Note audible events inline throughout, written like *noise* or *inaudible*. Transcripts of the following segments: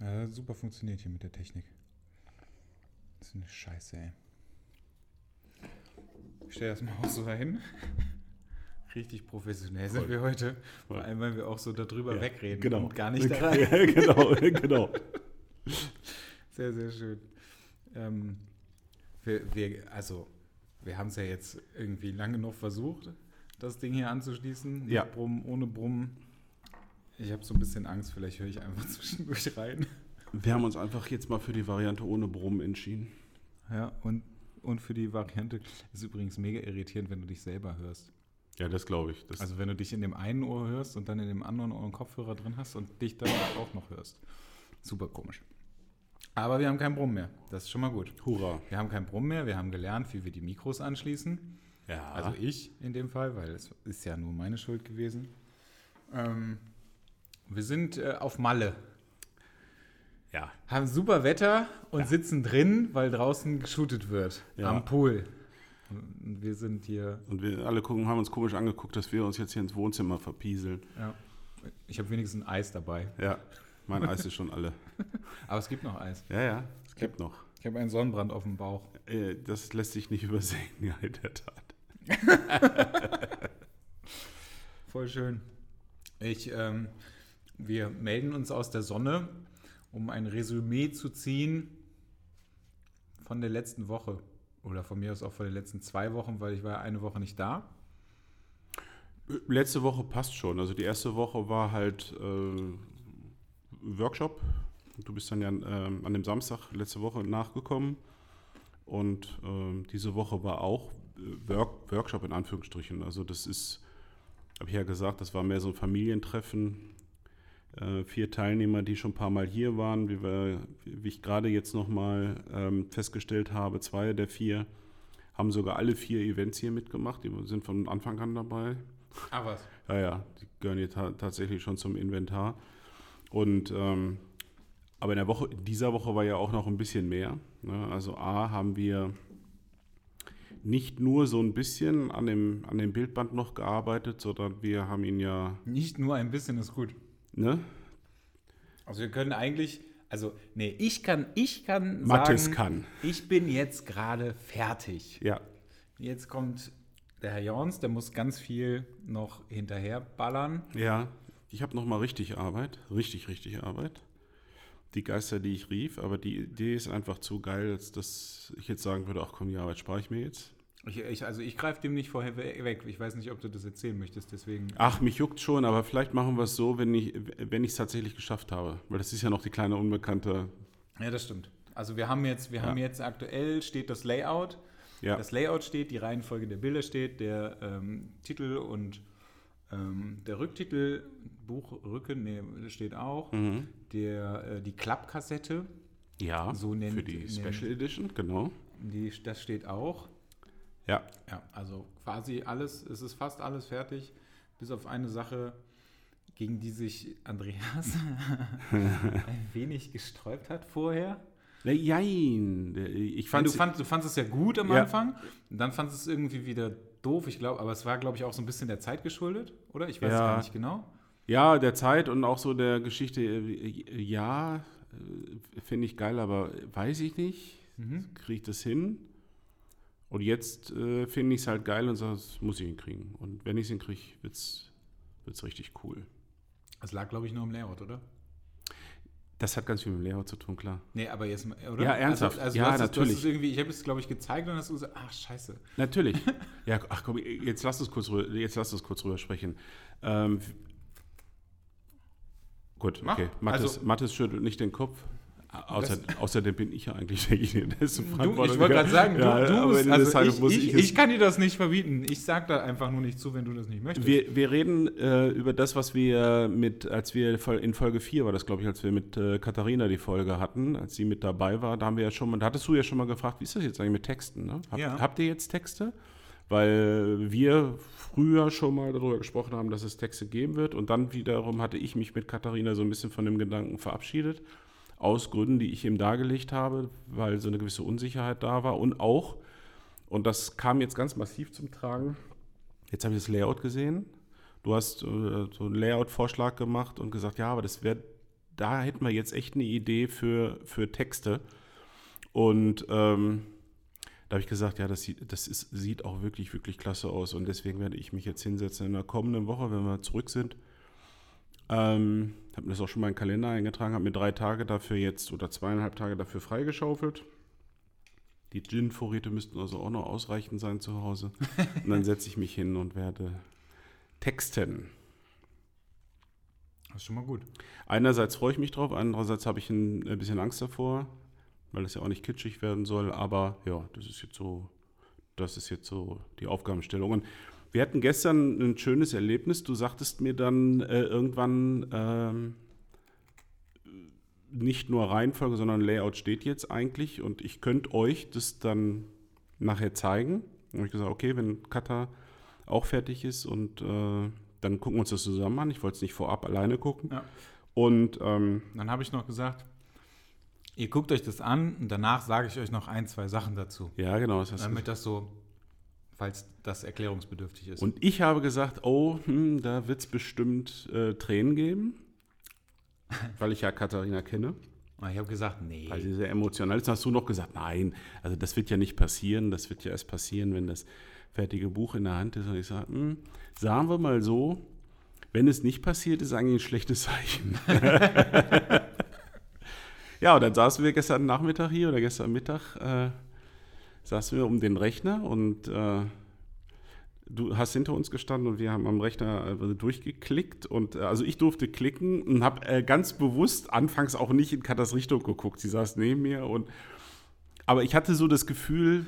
Ja, super funktioniert hier mit der Technik. Das ist eine Scheiße, ey. Ich stelle das mal auch so dahin. *laughs* Richtig professionell sind Voll. wir heute. Vor allem, weil wir auch so darüber Ja, wegreden genau. und gar nicht *laughs* da rein. Ja, *laughs* genau, genau. Sehr, sehr schön. Ähm, wir, wir, also, wir haben es ja jetzt irgendwie lange genug versucht, das Ding hier anzuschließen. Ja. Brummen, ohne Brummen. Ich habe so ein bisschen Angst, vielleicht höre ich einfach *laughs* zwischendurch rein. Wir haben uns einfach jetzt mal für die Variante ohne Brummen entschieden. Ja, und, und für die Variante ist übrigens mega irritierend, wenn du dich selber hörst. Ja, das glaube ich. Das, Also wenn du dich in dem einen Ohr hörst und dann in dem anderen Ohr einen Kopfhörer drin hast und dich dann auch noch hörst. Super komisch. Aber wir haben keinen Brummen mehr. Das ist schon mal gut. hurra. Wir haben keinen Brummen mehr. Wir haben gelernt, wie wir die Mikros anschließen. Ja, Also ich in dem Fall, weil es ist ja nur meine Schuld gewesen. Ähm, wir sind äh, auf Malle. ja. Haben super Wetter und Ja. sitzen drin, weil draußen geshootet wird. Ja. Am Pool. Und wir sind hier. Und wir alle gucken, haben uns komisch angeguckt, dass wir uns jetzt hier ins Wohnzimmer verpieseln. Ja. Ich habe wenigstens ein Eis dabei. Ja, mein Eis ist schon alle. *laughs* Aber es gibt noch Eis. Ja, ja, es gibt noch. Ich habe einen Sonnenbrand auf dem Bauch. Äh, Das lässt sich nicht *laughs* übersehen, ja, in der Tat. *laughs* Voll schön. Ich, ähm, wir melden uns aus der Sonne, um ein Resümee zu ziehen von der letzten Woche. Oder von mir aus auch von den letzten zwei Wochen, weil ich war ja eine Woche nicht da. Letzte Woche passt schon. Also die erste Woche war halt äh, Workshop. Du bist dann ja ähm, an dem Samstag letzte Woche nachgekommen. Und ähm, diese Woche war auch äh, Work Workshop in Anführungsstrichen. Also das ist, habe ich ja gesagt, das war mehr so ein Familientreffen. Äh, vier Teilnehmer, die schon ein paar Mal hier waren, wie, wir, wie ich gerade jetzt nochmal ähm, festgestellt habe, zwei der vier haben sogar alle vier Events hier mitgemacht. Die sind von Anfang an dabei. Ah, was? Ja, ja, die gehören hier ta tatsächlich schon zum Inventar. Und ähm, aber in der Woche, in dieser Woche war ja auch noch ein bisschen mehr. Ne? Also A haben wir nicht nur so ein bisschen an dem, an dem Bildband noch gearbeitet, sondern wir haben ihn ja, Nicht nur ein bisschen ist gut. Ne? Also wir können eigentlich, also nee, ich kann, ich kann Mathis sagen, kann. ich bin jetzt gerade fertig. Ja, Jetzt kommt der Herr Jorns, der muss ganz viel noch hinterher ballern. ja. Ich habe noch mal richtig Arbeit, richtig, richtig Arbeit. Die Geister, die ich rief, aber die Idee ist einfach zu geil, als dass ich jetzt sagen würde, ach komm, die Arbeit spare ich mir jetzt. Ich, ich, also ich greife dem nicht vorher we- weg. Ich weiß nicht, ob du das erzählen möchtest, deswegen. Ach, mich juckt schon, aber vielleicht machen wir es so, wenn ich es tatsächlich geschafft habe. Weil das ist ja noch die kleine Unbekannte. Ja, das stimmt. Also wir haben jetzt, wir Ja. haben jetzt aktuell steht das Layout. Ja, Das Layout steht, die Reihenfolge der Bilder steht, der ähm, Titel und ähm, der Rücktitel, Buchrücken, nee, steht auch. mhm. Der, äh, die Klappkassette, ja So nennt- für die nennt- Special Edition, genau. die, das steht auch. Ja, Ja, also quasi alles, es ist fast alles fertig, bis auf eine Sache, gegen die sich Andreas *laughs* ein wenig gesträubt hat vorher. Jein, ich fand du, fand, du fandest es ja gut am Ja. Anfang, dann fandest du es irgendwie wieder doof, ich glaube, aber es war, glaube ich, auch so ein bisschen der Zeit geschuldet, oder? Ich weiß es Ja. gar nicht genau. ja der Zeit und auch so der Geschichte. äh, Ja, äh, finde ich geil, aber weiß ich nicht. Mhm. Kriege ich das hin? Und jetzt äh, finde ich es halt geil und sage, das muss ich hinkriegen. Und wenn ich es hinkriege, wird es richtig cool. Es lag, glaube ich, nur im Layout, oder? Das hat ganz viel mit dem Layout zu tun, klar. Nee, aber jetzt, oder? Ja, ernsthaft. Also, also Ja, natürlich. es irgendwie, ich habe es, glaube ich, gezeigt und dann hast du gesagt, ach, scheiße. Natürlich. *laughs* Ja, ach komm, jetzt lass uns kurz, rüber- jetzt lass uns kurz drüber sprechen. Ähm, gut, Mach. okay. Mathis, Also- Mathis schüttelt nicht den Kopf. Außer, außerdem bin ich ja eigentlich derjenige, der ist Du, ich wollte gerade sagen, du, ja, du Ende also ich, muss ich, es- ich kann dir das nicht verbieten. Ich sag da einfach nur nicht zu, wenn du das nicht möchtest. wir, wir reden äh, über das, was wir mit, als wir in Folge 4 war das, glaube ich, als wir mit äh, Katharina die Folge hatten, als sie mit dabei war, da haben wir ja schon mal, da hattest du ja schon mal gefragt, wie ist das jetzt eigentlich mit Texten? Ne? Habt, Ja. habt ihr jetzt Texte? Weil wir früher schon mal darüber gesprochen haben, dass es Texte geben wird und dann wiederum hatte ich mich mit Katharina so ein bisschen von dem Gedanken verabschiedet, aus Gründen, die ich ihm dargelegt habe, weil so eine gewisse Unsicherheit da war und auch, und das kam jetzt ganz massiv zum Tragen, jetzt habe ich das Layout gesehen, du hast äh, so einen Layout-Vorschlag gemacht und gesagt, ja, aber das wäre da hätten wir jetzt echt eine Idee für, für Texte. Und ähm, da habe ich gesagt, ja, das, sieht, das ist, sieht auch wirklich, wirklich klasse aus. Und deswegen werde ich mich jetzt hinsetzen in der kommenden Woche, wenn wir zurück sind. Ähm, habe mir das auch schon mal in den Kalender eingetragen, habe mir drei Tage dafür jetzt oder zweieinhalb Tage dafür freigeschaufelt. Die Gin-Vorräte müssten also auch noch ausreichend sein zu Hause. *laughs* Und dann setze ich mich hin und werde texten. Das ist schon mal gut. Einerseits freue ich mich drauf, andererseits habe ich ein, ein bisschen Angst davor, weil es ja auch nicht kitschig werden soll. Aber ja, das ist jetzt so, das ist jetzt so die Aufgabenstellung. Und wir hatten gestern ein schönes Erlebnis. Du sagtest mir dann äh, irgendwann ähm, nicht nur Reihenfolge, sondern Layout steht jetzt eigentlich und ich könnte euch das dann nachher zeigen. Und ich gesagt, okay, wenn Kata auch fertig ist und äh, dann gucken wir uns das zusammen an. Ich wollte es nicht vorab alleine gucken. Ja. Und ähm, Dann habe ich noch gesagt, ihr guckt euch das an und danach sage ich euch noch ein, zwei Sachen dazu. ja, genau. Damit das so, falls das erklärungsbedürftig ist. Und ich habe gesagt, oh, hm, da wird es bestimmt äh, Tränen geben, *laughs* weil ich ja Katharina kenne, Und ich habe gesagt, nee. weil sie sehr emotional ist. Hast du noch gesagt, nein, also das wird ja nicht passieren, das wird ja erst passieren, wenn das fertige Buch in der Hand ist. Und ich sage, hm, sagen wir mal so, wenn es nicht passiert, ist eigentlich ein schlechtes Zeichen. *laughs* *laughs* ja, und dann saßen wir gestern Nachmittag hier oder gestern Mittag, äh, saßen wir um den Rechner und äh, du hast hinter uns gestanden und wir haben am Rechner äh, durchgeklickt und äh, also ich durfte klicken und habe äh, ganz bewusst anfangs auch nicht in Katas Richtung geguckt. Sie saß neben mir und aber ich hatte so das Gefühl,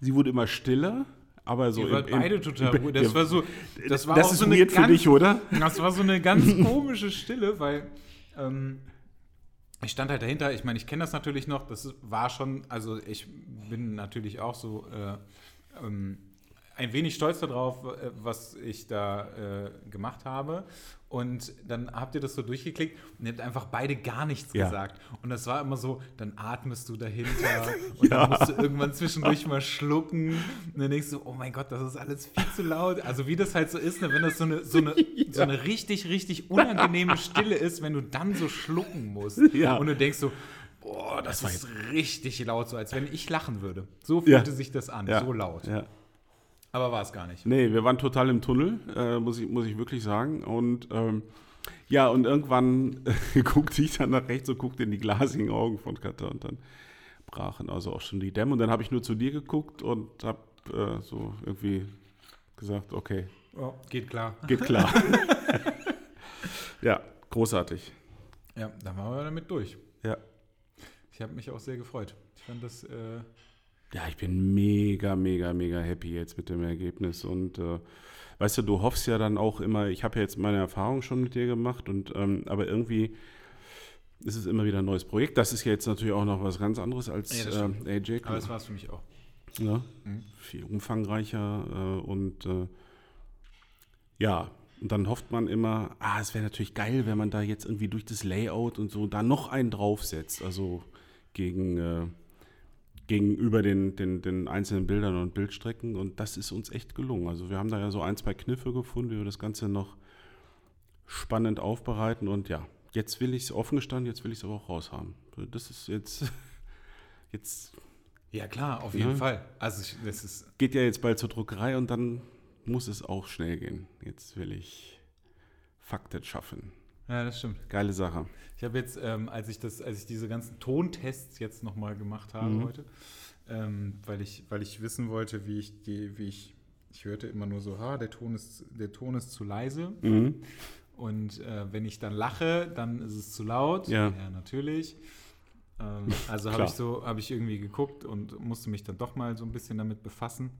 sie wurde immer stiller, aber so Ihr wart beide total ruhig. Das war so, das war das auch ist so eine weird für ganz, dich, oder? *laughs* Das war so eine ganz komische Stille, weil ähm, ich stand halt dahinter. Ich meine, ich kenne das natürlich noch. Das war schon, also ich bin natürlich auch so äh, ähm, ein wenig stolz darauf, äh, was ich da äh, gemacht habe. Und dann habt ihr das so durchgeklickt und ihr habt einfach beide gar nichts Ja. gesagt. Und das war immer so, dann atmest du dahinter *laughs* und Ja. dann musst du irgendwann zwischendurch mal schlucken. Und dann denkst du, oh mein Gott, das ist alles viel zu laut. Also wie das halt so ist, ne, wenn das so eine, so eine, *laughs* so eine richtig, richtig unangenehme Stille ist, wenn du dann so schlucken musst. *laughs* Ja. Und du denkst so, boah, das, war ist richtig laut, so als wenn ich lachen würde. So Ja. fühlte sich das an, Ja. so laut. Ja. Aber war es gar nicht. Nee, wir waren total im Tunnel, äh, muss, ich, muss ich wirklich sagen. Und ähm, ja, und irgendwann *laughs* guckte ich dann nach rechts und guckte in die glasigen Augen von Katha und dann brachen also auch schon die Dämme. Und dann habe ich nur zu dir geguckt und habe äh, so irgendwie gesagt, okay, Oh, geht klar. geht klar. *laughs* *laughs* ja, großartig. Ja, dann waren wir damit durch. Ja. Ich habe mich auch sehr gefreut. Ich fand das, äh, Ja, ich bin mega, mega, mega happy jetzt mit dem Ergebnis. Und äh, weißt du, du hoffst ja dann auch immer, ich habe ja jetzt meine Erfahrung schon mit dir gemacht, und ähm, aber irgendwie ist es immer wieder ein neues Projekt. Das ist ja jetzt natürlich auch noch was ganz anderes als Ja, das äh. AJ. aber das war es für mich auch. ja, Mhm. viel umfangreicher äh, und äh, ja, und dann hofft man immer, ah, es wäre natürlich geil, wenn man da jetzt irgendwie durch das Layout und so da noch einen draufsetzt, also gegen, äh, gegenüber den, den, den einzelnen Bildern und Bildstrecken und das ist uns echt gelungen. Also wir haben da ja so ein, zwei Kniffe gefunden, wie wir das Ganze noch spannend aufbereiten und ja, jetzt will ich es offen gestanden, jetzt will ich es aber auch raushaben. Das ist jetzt, *laughs* jetzt Ja, klar, auf jeden Ja. Fall. Also, ich, das ist, geht ja jetzt bald zur Druckerei und dann muss es auch schnell gehen. Jetzt will ich Fakten schaffen. Ja, das stimmt. Geile Sache. Ich habe jetzt, ähm, als ich das, als ich diese ganzen Tontests jetzt nochmal gemacht habe Mhm. heute, ähm, weil ich, weil ich wissen wollte, wie ich die, wie ich, ich hörte immer nur so, ha, der Ton ist, der Ton ist zu leise. Mhm. Und äh, wenn ich dann lache, dann ist es zu laut. Ja. natürlich. Ähm, also habe ich so, habe ich irgendwie geguckt und musste mich dann doch mal so ein bisschen damit befassen.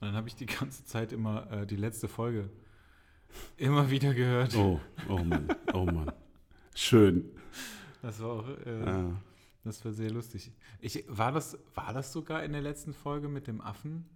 Und dann habe ich die ganze Zeit immer äh, die letzte Folge immer wieder gehört. Oh, oh Mann, oh Mann. Schön. Das war auch, äh, Ja. das war sehr lustig. Ich, war, das, war das sogar in der letzten Folge mit dem Affen?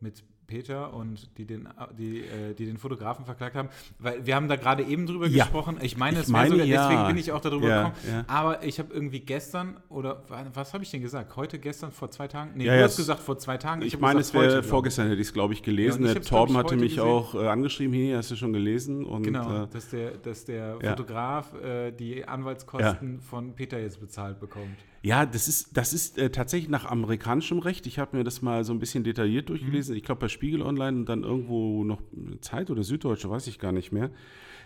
Mit Peter und die den, die, äh, die den Fotografen verklagt haben. Weil wir haben da gerade eben drüber Ja. gesprochen. Ich meine, Ich es meine, sogar, ja. deswegen bin ich auch darüber Ja, gekommen. ja. Aber ich habe irgendwie gestern oder wa- was habe ich denn gesagt? Heute, gestern, vor zwei Tagen? Nee, du hast es- gesagt vor zwei Tagen. Ich hab meine, gesagt, es wäre ich. vorgestern hätte ich es, glaube ich, gelesen. Ich der Torben ich, hatte mich gesehen. auch äh, angeschrieben, hier, hast du schon gelesen? Und, Genau, äh, dass der, dass der. Fotograf äh, die Anwaltskosten von Peter jetzt bezahlt bekommt. Ja, das ist, das ist äh, tatsächlich nach amerikanischem Recht. Ich habe mir das mal so ein bisschen detailliert durchgelesen. Ich glaube bei Spiegel Online und dann irgendwo noch Zeit oder Süddeutsche, weiß ich gar nicht mehr.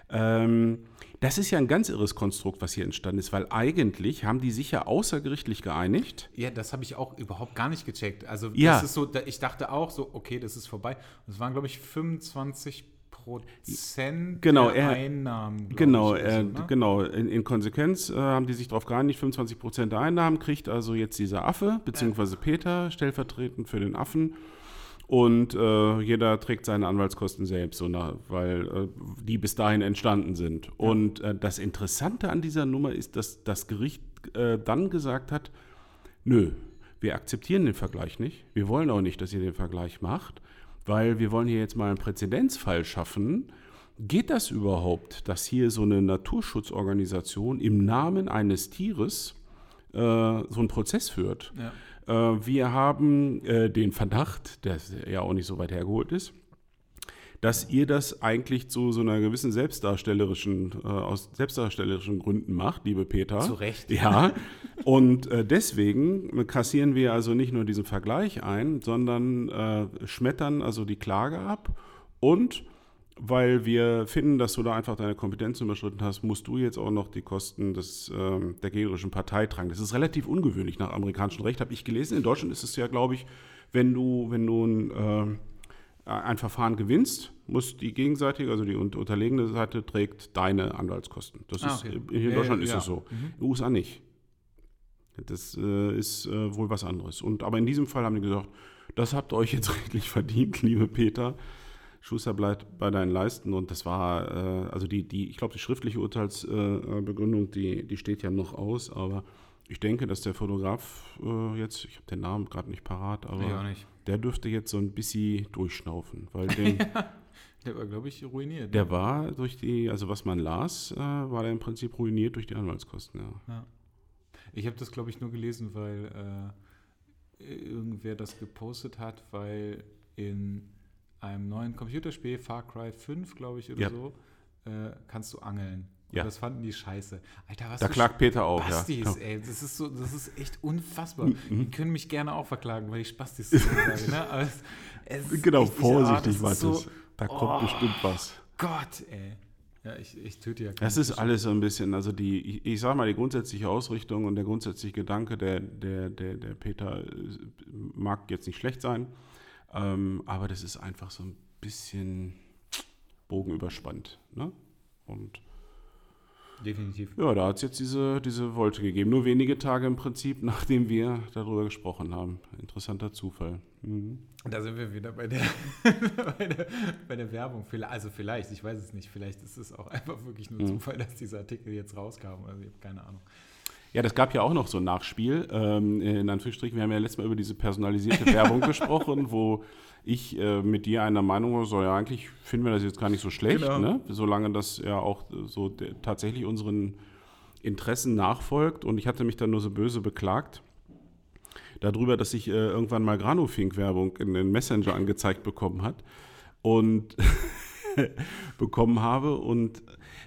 Ähm, das ist ja ein ganz irres Konstrukt, was hier entstanden ist, weil eigentlich haben die sich ja außergerichtlich geeinigt. Ja, das habe ich auch überhaupt gar nicht gecheckt. Also Ja. das ist so, ich dachte auch so, okay, das ist vorbei. Und es waren, glaube ich, 25 Prozent Genau, der er- Einnahmen. Genau, ich, äh, so, ne? genau. In, in Konsequenz äh, haben die sich darauf geeinigt, 25 Prozent der Einnahmen kriegt also jetzt dieser Affe, beziehungsweise Peter, stellvertretend für den Affen. Und äh, jeder trägt seine Anwaltskosten selbst, so nach, weil äh, die bis dahin entstanden sind. Und äh, das Interessante an dieser Nummer ist, dass das Gericht äh, dann gesagt hat, nö, wir akzeptieren den Vergleich nicht. Wir wollen auch nicht, dass ihr den Vergleich macht, weil wir wollen hier jetzt mal einen Präzedenzfall schaffen. Geht das überhaupt, dass hier so eine Naturschutzorganisation im Namen eines Tieres äh, so einen Prozess führt? Ja. Äh, wir haben äh, den Verdacht, der ja auch nicht so weit hergeholt ist, dass ihr das eigentlich zu so einer gewissen selbstdarstellerischen, äh, aus selbstdarstellerischen Gründen macht, liebe Peter. Zu Recht. Ja. Und äh, deswegen kassieren wir also nicht nur diesen Vergleich ein, sondern äh, schmettern also die Klage ab. Und weil wir finden, dass du da einfach deine Kompetenzen überschritten hast, musst du jetzt auch noch die Kosten des, ähm, der gegnerischen Partei tragen. Das ist relativ ungewöhnlich nach amerikanischem Recht, habe ich gelesen. In Deutschland ist es ja, glaube ich, wenn du, wenn du ein, ähm, ein Verfahren gewinnst, muss die gegenseitige, also die un- unterlegene Seite trägt deine Anwaltskosten. Das Ah, ist, okay. hier in Ja, Deutschland ja, ist ja. es so. Mhm. In den USA nicht. Das äh, ist äh, wohl was anderes. Und, aber in diesem Fall haben die gesagt, das habt ihr euch jetzt *laughs* rechtlich verdient, liebe Peter. Schuster bleibt bei deinen Leisten. Und das war, äh, also die, die, ich glaube, die schriftliche Urteilsbegründung, äh, Begründung, die, die steht ja noch aus. Aber ich denke, dass der Fotograf äh, jetzt, ich habe den Namen gerade nicht parat, aber Nee, auch nicht. Der dürfte jetzt so ein bisschen durchschnaufen, weil *laughs* den, Der war, glaube ich, ruiniert. der war durch die, also was man las, äh, war der im Prinzip ruiniert durch die Anwaltskosten. Ja. Ja. Ich habe das, glaube ich, nur gelesen, weil äh, irgendwer das gepostet hat, weil in einem neuen Computerspiel, Far Cry 5, glaube ich, oder Ja. so, äh, kannst du angeln. Und Ja. das fanden die scheiße. Alter, was Da klagt Peter auch, Spastis, ja. ey. Das ist, so, das ist echt unfassbar. Mhm. Die können mich gerne auch verklagen, weil ich Spastis *laughs* sage. Ne? Aber es, es Genau, vorsichtig, Mathis. so, da kommt Oh. bestimmt was. Gott, ey. Ja, ich, ich töte ja Das ist alles so ein bisschen, also die, ich, ich sag mal, die grundsätzliche Ausrichtung und der grundsätzliche Gedanke, der, der, der, der Peter äh, mag jetzt nicht schlecht sein, ähm, aber das ist einfach so ein bisschen bogenüberspannt. Ne? Und Definitiv. ja, da hat es jetzt diese, diese Wolte gegeben. Nur wenige Tage im Prinzip, *laughs* nachdem wir darüber gesprochen haben. Interessanter Zufall. Mhm. Da sind wir wieder bei der, *laughs* bei der, bei der Werbung. Also vielleicht, ich weiß es nicht, vielleicht ist es auch einfach wirklich nur Mhm. Zufall, dass dieser Artikel jetzt rauskam. Also ich habe keine Ahnung. Ja, das gab ja auch noch so ein Nachspiel. Ähm, in Anführungsstrichen, wir haben ja letztes Mal über diese personalisierte Werbung *laughs* gesprochen, wo ich äh, mit dir einer Meinung war, so ja, eigentlich finden wir das jetzt gar nicht so schlecht, Genau. ne? solange das ja auch so der, tatsächlich unseren Interessen nachfolgt. Und ich hatte mich dann nur so böse beklagt darüber, dass ich äh, irgendwann mal Granufink-Werbung in den Messenger angezeigt bekommen hat und *laughs* bekommen habe. Und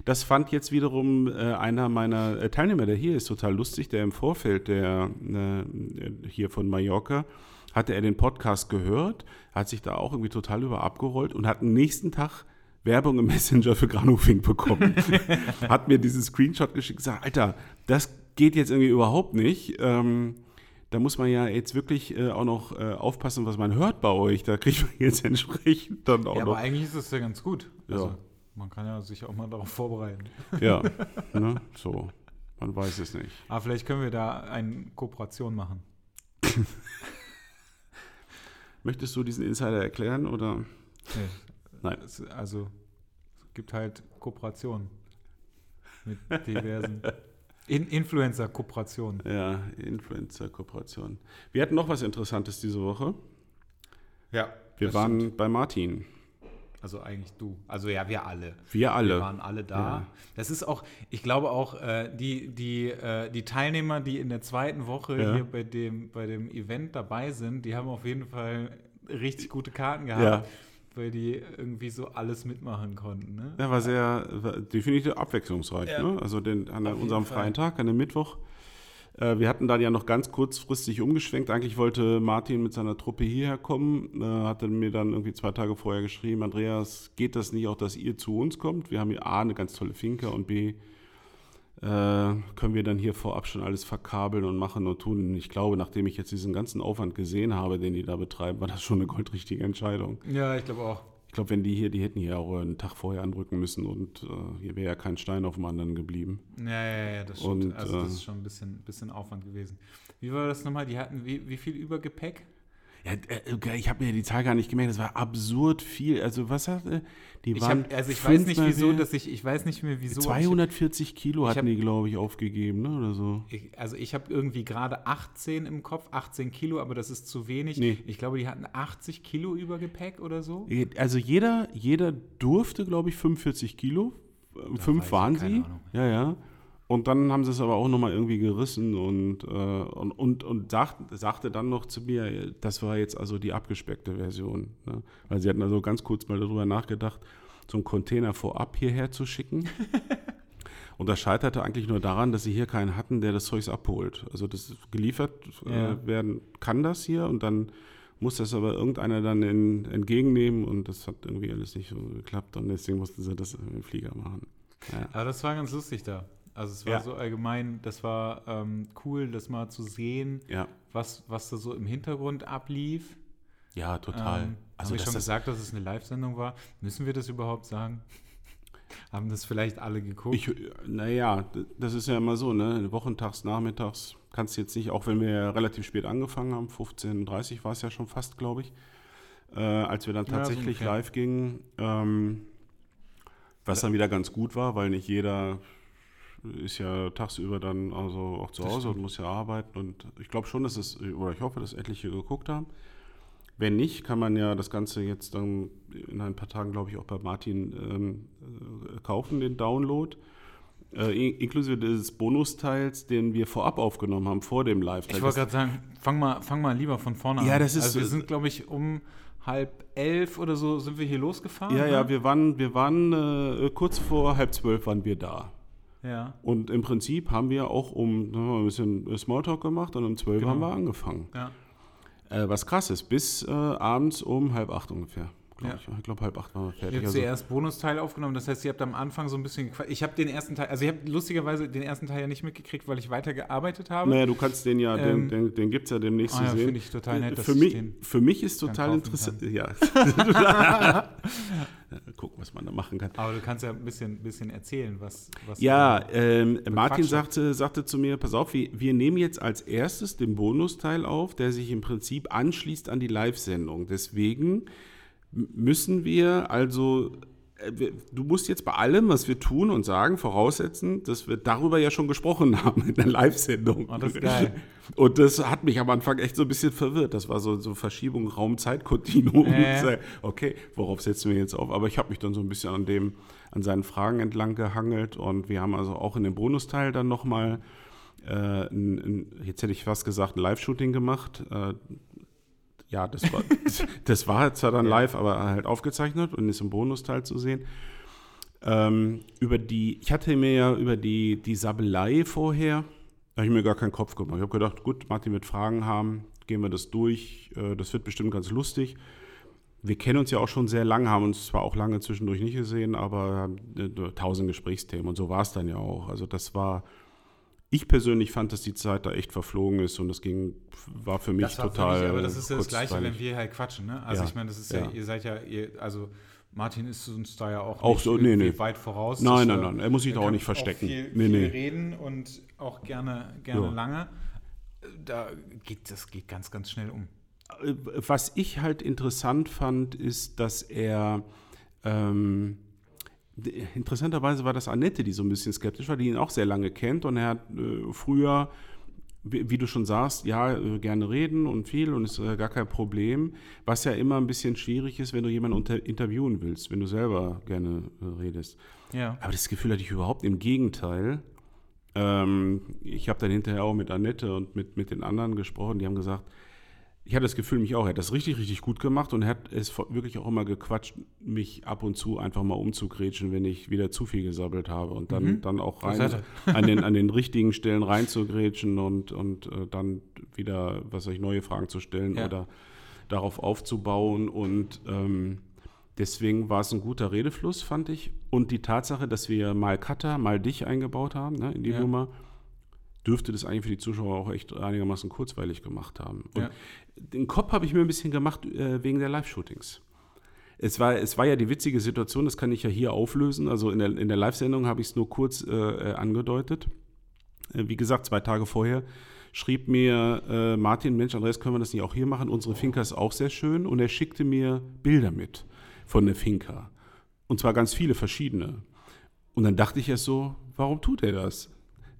das fand jetzt wiederum äh, einer meiner äh, Teilnehmer, der hier ist, total lustig, der im Vorfeld der äh, hier von Mallorca hatte er den Podcast gehört, hat sich da auch irgendwie total über abgerollt und hat am nächsten Tag Werbung im *laughs* Messenger für Granufink bekommen. *laughs* hat mir diesen Screenshot geschickt und gesagt, Alter, das geht jetzt irgendwie überhaupt nicht. Ähm, da muss man ja jetzt wirklich äh, auch noch äh, aufpassen, was man hört bei euch. Da kriegt man *laughs* jetzt entsprechend dann auch Ja, aber noch. eigentlich ist das ja ganz gut. Also, Ja. Man kann ja sich auch mal darauf vorbereiten. Ja, ne? so. Man weiß es nicht. Aber vielleicht können wir da eine Kooperation machen. Möchtest du diesen Insider erklären oder? Nee. Nein. Es, also, es gibt halt Kooperationen mit diversen *laughs* In Influencer-Kooperationen. Ja, Influencer-Kooperation. Wir hatten noch was Interessantes diese Woche. Ja. wir waren stimmt. bei Martin. Also eigentlich du. Also ja, wir alle. Wir alle. Wir waren alle da. Ja. Das ist auch, ich glaube auch, äh, die, die, äh, die Teilnehmer, die in der zweiten Woche Ja. hier bei dem, bei dem Event dabei sind, die haben auf jeden Fall richtig gute Karten gehabt, Ja. weil die irgendwie so alles mitmachen konnten. Ne? Ja, war sehr, war definitiv abwechslungsreich. Ja. Ne? Also den, an Auf unserem freien Tag, an dem Mittwoch. Äh, wir hatten dann ja noch ganz kurzfristig umgeschwenkt. Eigentlich wollte Martin mit seiner Truppe hierher kommen. Äh, hatte mir dann irgendwie zwei Tage vorher geschrieben, Andreas, geht das nicht auch, dass ihr zu uns kommt? Wir haben hier A, eine ganz tolle Finca und B, äh, können wir dann hier vorab schon alles verkabeln und machen und tun. Ich glaube, nachdem ich jetzt diesen ganzen Aufwand gesehen habe, den die da betreiben, war das schon eine goldrichtige Entscheidung. Ja, ich glaube auch. Ich glaube, wenn die hier, die hätten hier auch einen Tag vorher anrücken müssen und äh, hier wäre ja kein Stein auf dem anderen geblieben. Ja, ja, ja, das stimmt. Und, also das äh, ist schon ein bisschen, bisschen Aufwand gewesen. Wie war das nochmal? Die hatten wie, wie viel Übergepäck? Ja, äh, ich habe mir die Zahl gar nicht gemerkt, das war absurd viel. Also was hat, äh, die Ich waren hab, also ich weiß nicht wieso, mehr- dass ich, ich weiß nicht mehr wieso. aber 240 Kilo ich hatten hab- die, glaube ich, aufgegeben, ne? Oder so. Ich, ich, also ich habe irgendwie gerade 18 im Kopf, 18 Kilo, aber das ist zu wenig. Nee. Ich glaube, die hatten 80 Kilo Übergepäck oder so. Also jeder, jeder durfte, glaube ich, 45 Kilo. Weiß Fünf ich waren sie. Ahnung. Ja, ja. Und dann haben sie es aber auch nochmal irgendwie gerissen und, äh, und, und, und sagt, sagte dann noch zu mir, das war jetzt also die abgespeckte Version. Ne? Weil sie hatten also ganz kurz mal darüber nachgedacht, so einen Container vorab hierher zu schicken. *laughs* Und das scheiterte eigentlich nur daran, dass sie hier keinen hatten, der das Zeugs abholt. Also das geliefert Ja. äh, werden kann das hier und dann muss das aber irgendeiner dann in, entgegennehmen und das hat irgendwie alles nicht so geklappt und deswegen mussten sie das im Flieger machen. Ja. Aber das war ganz lustig da. Also es war Ja. so allgemein, das war ähm, cool, das mal zu sehen, Ja, was, was da so im Hintergrund ablief. ja total. Ähm, also Habe ich schon das, gesagt, dass es eine Live-Sendung war? Müssen wir das überhaupt sagen? Haben das vielleicht alle geguckt? naja, das ist ja immer so, ne? Wochentags, nachmittags kannst du jetzt nicht, auch wenn wir ja relativ spät angefangen haben, 15.30 war es ja schon fast, glaube ich, äh, als wir dann Ja, so tatsächlich live gingen, ähm, was dann wieder ganz gut war, weil nicht jeder ist ja tagsüber dann also auch zu Hause und muss ja arbeiten und ich glaube schon, dass es, oder ich hoffe, dass etliche geguckt haben. Wenn nicht, kann man ja das Ganze jetzt dann in ein paar Tagen, glaube ich, auch bei Martin ähm, äh, kaufen, den Download. Äh, in- inklusive des Bonusteils, den wir vorab aufgenommen haben, vor dem Live-Teil. Ich wollte gerade sagen, fang mal, fang mal lieber von vorne an. Ja, das ist Also wir sind, glaube ich, um halb elf oder so sind wir hier losgefahren. ja, ja, ne? wir waren, wir waren äh, kurz vor halb zwölf waren wir da. Ja. Und im Prinzip haben wir auch um haben wir ein bisschen Smalltalk gemacht und um zwölf Genau. haben wir angefangen. ja. Äh, was krass ist, bis äh, abends um halb acht ungefähr. Glaub Ja. ich ich glaube, halb acht waren wir Ihr fertig. habt Also, zuerst Bonusteil aufgenommen, das heißt, ihr habt am Anfang so ein bisschen. Ich habe den ersten Teil, also ich habe lustigerweise den ersten Teil ja nicht mitgekriegt, weil ich weitergearbeitet habe. naja, du kannst den ja, Ähm, den, den, den gibt es ja demnächst zu ja, sehen. finde ich total nett, dass für, ich mich, den für mich ist total interessant. Ja. *laughs* Gucken, was man da machen kann. Aber du kannst ja ein bisschen, bisschen erzählen, was. was Ja, ähm, Martin sagte, sagte zu mir, pass auf, wir, wir nehmen jetzt als erstes den Bonusteil auf, der sich im Prinzip anschließt an die Live-Sendung. Deswegen müssen wir also, äh, du musst jetzt bei allem, was wir tun und sagen, voraussetzen, dass wir darüber ja schon gesprochen *laughs* haben in der Live-Sendung. Oh, das ist geil. Und das hat mich am Anfang echt so ein bisschen verwirrt. Das war so, so Verschiebung Raum-Zeit-Kontinuum. Äh. *laughs* Okay, worauf setzen wir jetzt auf? Aber ich habe mich dann so ein bisschen an dem, an seinen Fragen entlang gehangelt und wir haben also auch in dem Bonusteil dann nochmal, äh, ein, ein, jetzt hätte ich fast gesagt, ein Live-Shooting gemacht. Äh, ja, das war, *laughs* das war zwar dann live, aber halt aufgezeichnet und ist im Bonusteil zu sehen. Ähm, über die, ich hatte mir ja über die, die Sabelei vorher, da habe ich mir gar keinen Kopf gemacht. Ich habe gedacht, gut, Martin wird Fragen haben, gehen wir das durch, äh, das wird bestimmt ganz lustig. Wir kennen uns ja auch schon sehr lange, haben uns zwar auch lange zwischendurch nicht gesehen, aber äh, tausend Gesprächsthemen und so war es dann ja auch. Also das war, ich persönlich fand, dass die Zeit da echt verflogen ist und das ging, war für mich Das war für total. mich, aber das ist ja das Gleiche, wenn wir halt quatschen, ne? Also Ja. ich meine, das ist ja, Ja. ihr seid ja, ihr, also Martin ist uns da ja auch, Auch so, nee, nee. weit voraus. Nein, nein, nein, er muss sich da auch nicht verstecken. viel, Nee, viel nee. reden und auch gerne, gerne Ja. lange. Da geht, das geht ganz, ganz schnell um. Äh, Was ich halt interessant fand, ist, dass er ähm, interessanterweise war das Annette, die so ein bisschen skeptisch war, die ihn auch sehr lange kennt und er hat äh, früher wie, wie du schon sagst, ja, äh, gerne reden und viel und ist äh, gar kein Problem. Was ja immer ein bisschen schwierig ist, wenn du jemanden unter, interviewen willst, wenn du selber gerne äh, redest. Ja. Aber das Gefühl hatte ich überhaupt im Gegenteil. Ähm, ich habe dann hinterher auch mit Annette und mit, mit den anderen gesprochen, die haben gesagt, ich hatte das Gefühl, mich auch, er hat das richtig, richtig gut gemacht und er hat es wirklich auch immer gequatscht, mich ab und zu einfach mal umzugrätschen, wenn ich wieder zu viel gesabbelt habe und dann, Mhm. dann auch rein, an, den, *laughs* an den richtigen Stellen reinzugrätschen und, und äh, dann wieder, was weiß ich, neue Fragen zu stellen Ja. oder darauf aufzubauen und ähm, deswegen war es ein guter Redefluss, fand ich. Und die Tatsache, dass wir mal Cutter, mal dich eingebaut haben ne, in die Ja. Nummer, dürfte das eigentlich für die Zuschauer auch echt einigermaßen kurzweilig gemacht haben. Und Ja. Den Kopf habe ich mir ein bisschen gemacht äh, wegen der Live-Shootings. Es war, es war ja die witzige Situation, das kann ich ja hier auflösen. Also in der, in der Live-Sendung habe ich es nur kurz äh, äh, angedeutet. Äh, wie gesagt, zwei Tage vorher schrieb mir äh, Martin, Mensch, Andreas, können wir das nicht auch hier machen? Unsere Finca ist auch sehr schön. Und er schickte mir Bilder mit von der Finca. Und zwar ganz viele verschiedene. Und dann dachte ich erst so, warum tut er das?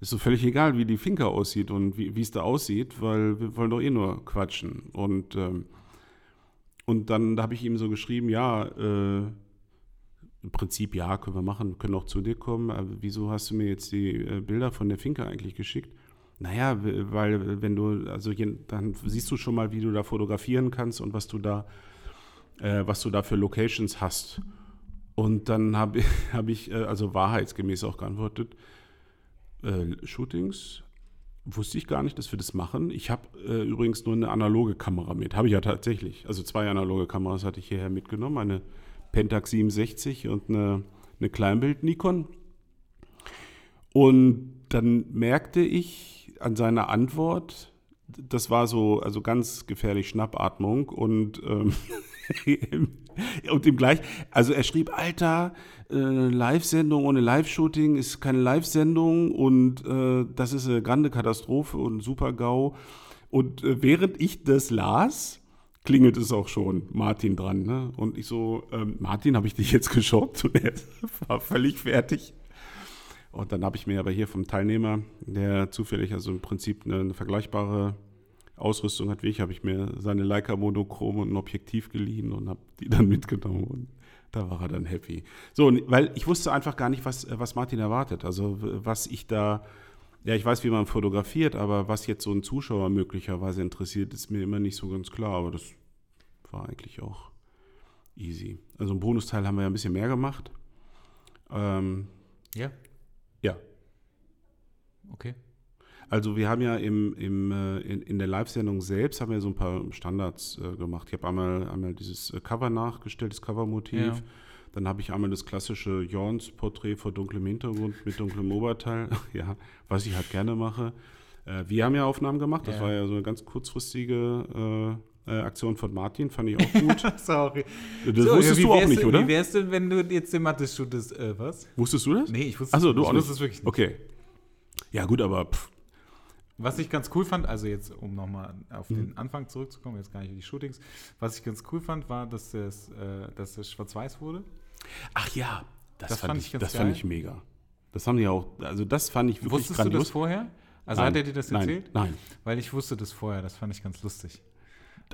Ist so völlig egal, wie die Finca aussieht und wie es da aussieht, weil wir wollen doch eh nur quatschen. Und, ähm, und dann habe ich ihm so geschrieben, ja, äh, im Prinzip ja, können wir machen, können auch zu dir kommen. Aber wieso hast du mir jetzt die äh, Bilder von der Finca eigentlich geschickt? Naja, weil wenn du, also je- dann siehst du schon mal, wie du da fotografieren kannst und was du da, äh, was du da für Locations hast. Und dann habe *laughs* ich, hab ich äh, also wahrheitsgemäß auch geantwortet, äh, Shootings wusste ich gar nicht, dass wir das machen. Ich habe äh, übrigens nur eine analoge Kamera mit. Habe ich ja tatsächlich. Also zwei analoge Kameras hatte ich hierher mitgenommen. Eine Pentax 67 und eine, eine Kleinbild-Nikon. Und dann merkte ich an seiner Antwort, das war so, also ganz gefährlich Schnappatmung und, ähm, *laughs* und ihm gleich, also er schrieb, Alter, äh, Live-Sendung ohne Live-Shooting ist keine Live-Sendung und äh, das ist eine grande Katastrophe und super GAU. Und äh, während ich das las, klingelt es auch schon Martin dran. Ne? Und ich so, ähm, Martin, habe ich dich jetzt geschockt? Und er *laughs* war völlig fertig. Und dann habe ich mir aber hier vom Teilnehmer, der zufällig also im Prinzip eine, eine vergleichbare Ausrüstung hat wie ich, habe ich mir seine Leica Monochrom und ein Objektiv geliehen und habe die dann mitgenommen und da war er dann happy. So, weil ich wusste einfach gar nicht, was, was Martin erwartet. Also was ich da, ja, ich weiß, wie man fotografiert, aber was jetzt so ein Zuschauer möglicherweise interessiert, ist mir immer nicht so ganz klar. Aber das war eigentlich auch easy. Also im Bonusteil haben wir ja ein bisschen mehr gemacht. Ähm, Ja, ja, okay. Also wir haben ja im, im, äh, in, in der Live-Sendung selbst haben wir so ein paar Standards äh, gemacht. Ich habe einmal, einmal dieses äh, Cover nachgestellt, das Covermotiv. Ja. Dann habe ich einmal das klassische Jorns-Porträt vor dunklem Hintergrund mit dunklem Oberteil, *laughs* ja, was ich halt gerne mache. Äh, wir haben ja Aufnahmen gemacht, das Ja. war ja so eine ganz kurzfristige äh, äh, Aktion von Martin, fand ich auch *laughs* gut. Sorry. das So, wusstest ja, du auch nicht, denn, oder? Wie wär's denn, wenn du jetzt den Mathe shootest? Äh, was? Wusstest du das? Nee, ich wusste Achso, es du auch nicht. es wirklich nicht. Okay. Ja gut, aber pff, Was ich ganz cool fand, also jetzt, um nochmal auf Mhm. den Anfang zurückzukommen, jetzt gar nicht die Shootings, was ich ganz cool fand, war, dass das, äh, dass das schwarz-weiß wurde. Ach ja, das, Das fand, fand ich, ganz das geil. fand ich mega. Das haben die auch, also das fand ich wirklich Wusstest du grandios. das vorher? Also Nein, hat er dir das nein, erzählt? Nein. Weil ich wusste das vorher, das fand ich ganz lustig.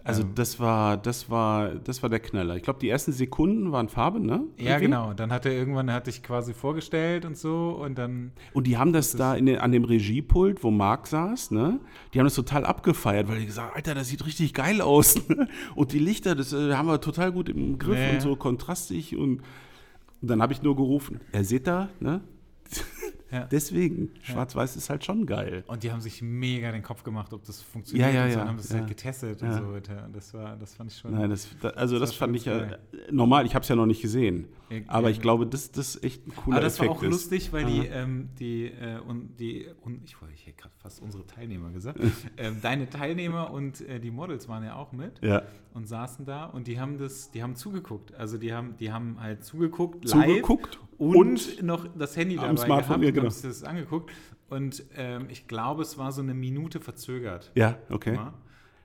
Also Ähm. das war, das war, das war der Knaller. Ich glaube, die ersten Sekunden waren Farbe, ne? Ja, Irgendwie? genau. Dann hat er irgendwann, er hat dich quasi vorgestellt und so und dann, Und die haben das Das da den, an dem Regiepult, wo Marc saß, ne? Die haben das total abgefeiert, weil die gesagt, Alter, das sieht richtig geil aus. *laughs* ne? Und die Lichter, das äh, haben wir total gut im Griff Ja, und ja. so kontrastig und, und dann habe ich nur gerufen, er seht da, ne? *laughs* Ja. Deswegen, Schwarz-Weiß ist halt schon geil. und die haben sich mega den Kopf gemacht, ob das funktioniert Ja, ja, und so, ja, und haben das ja. halt getestet Ja. und so weiter. Und das war, das fand ich schon. Nein, das, da, also Das das, fand ich ja geil. äh, normal. Ich habe es ja noch nicht gesehen. Ja, Aber ja, ich glaube, dass das echt ein cooler Aber das war Effekt auch ist. lustig, weil die, Aha. ähm, die, äh, und die, und ich wollte, ich hätte gerade fast unsere Teilnehmer gesagt. *laughs* ähm, deine Teilnehmer und äh, die Models waren ja auch mit Ja, und saßen da und die haben das, die haben zugeguckt. Also die haben, die haben halt zugeguckt, live zugeguckt und, noch das Handy am dabei Smartphone, gehabt ja, genau. und haben sich das angeguckt. Und ähm, ich glaube, es war so eine Minute verzögert. Ja, okay.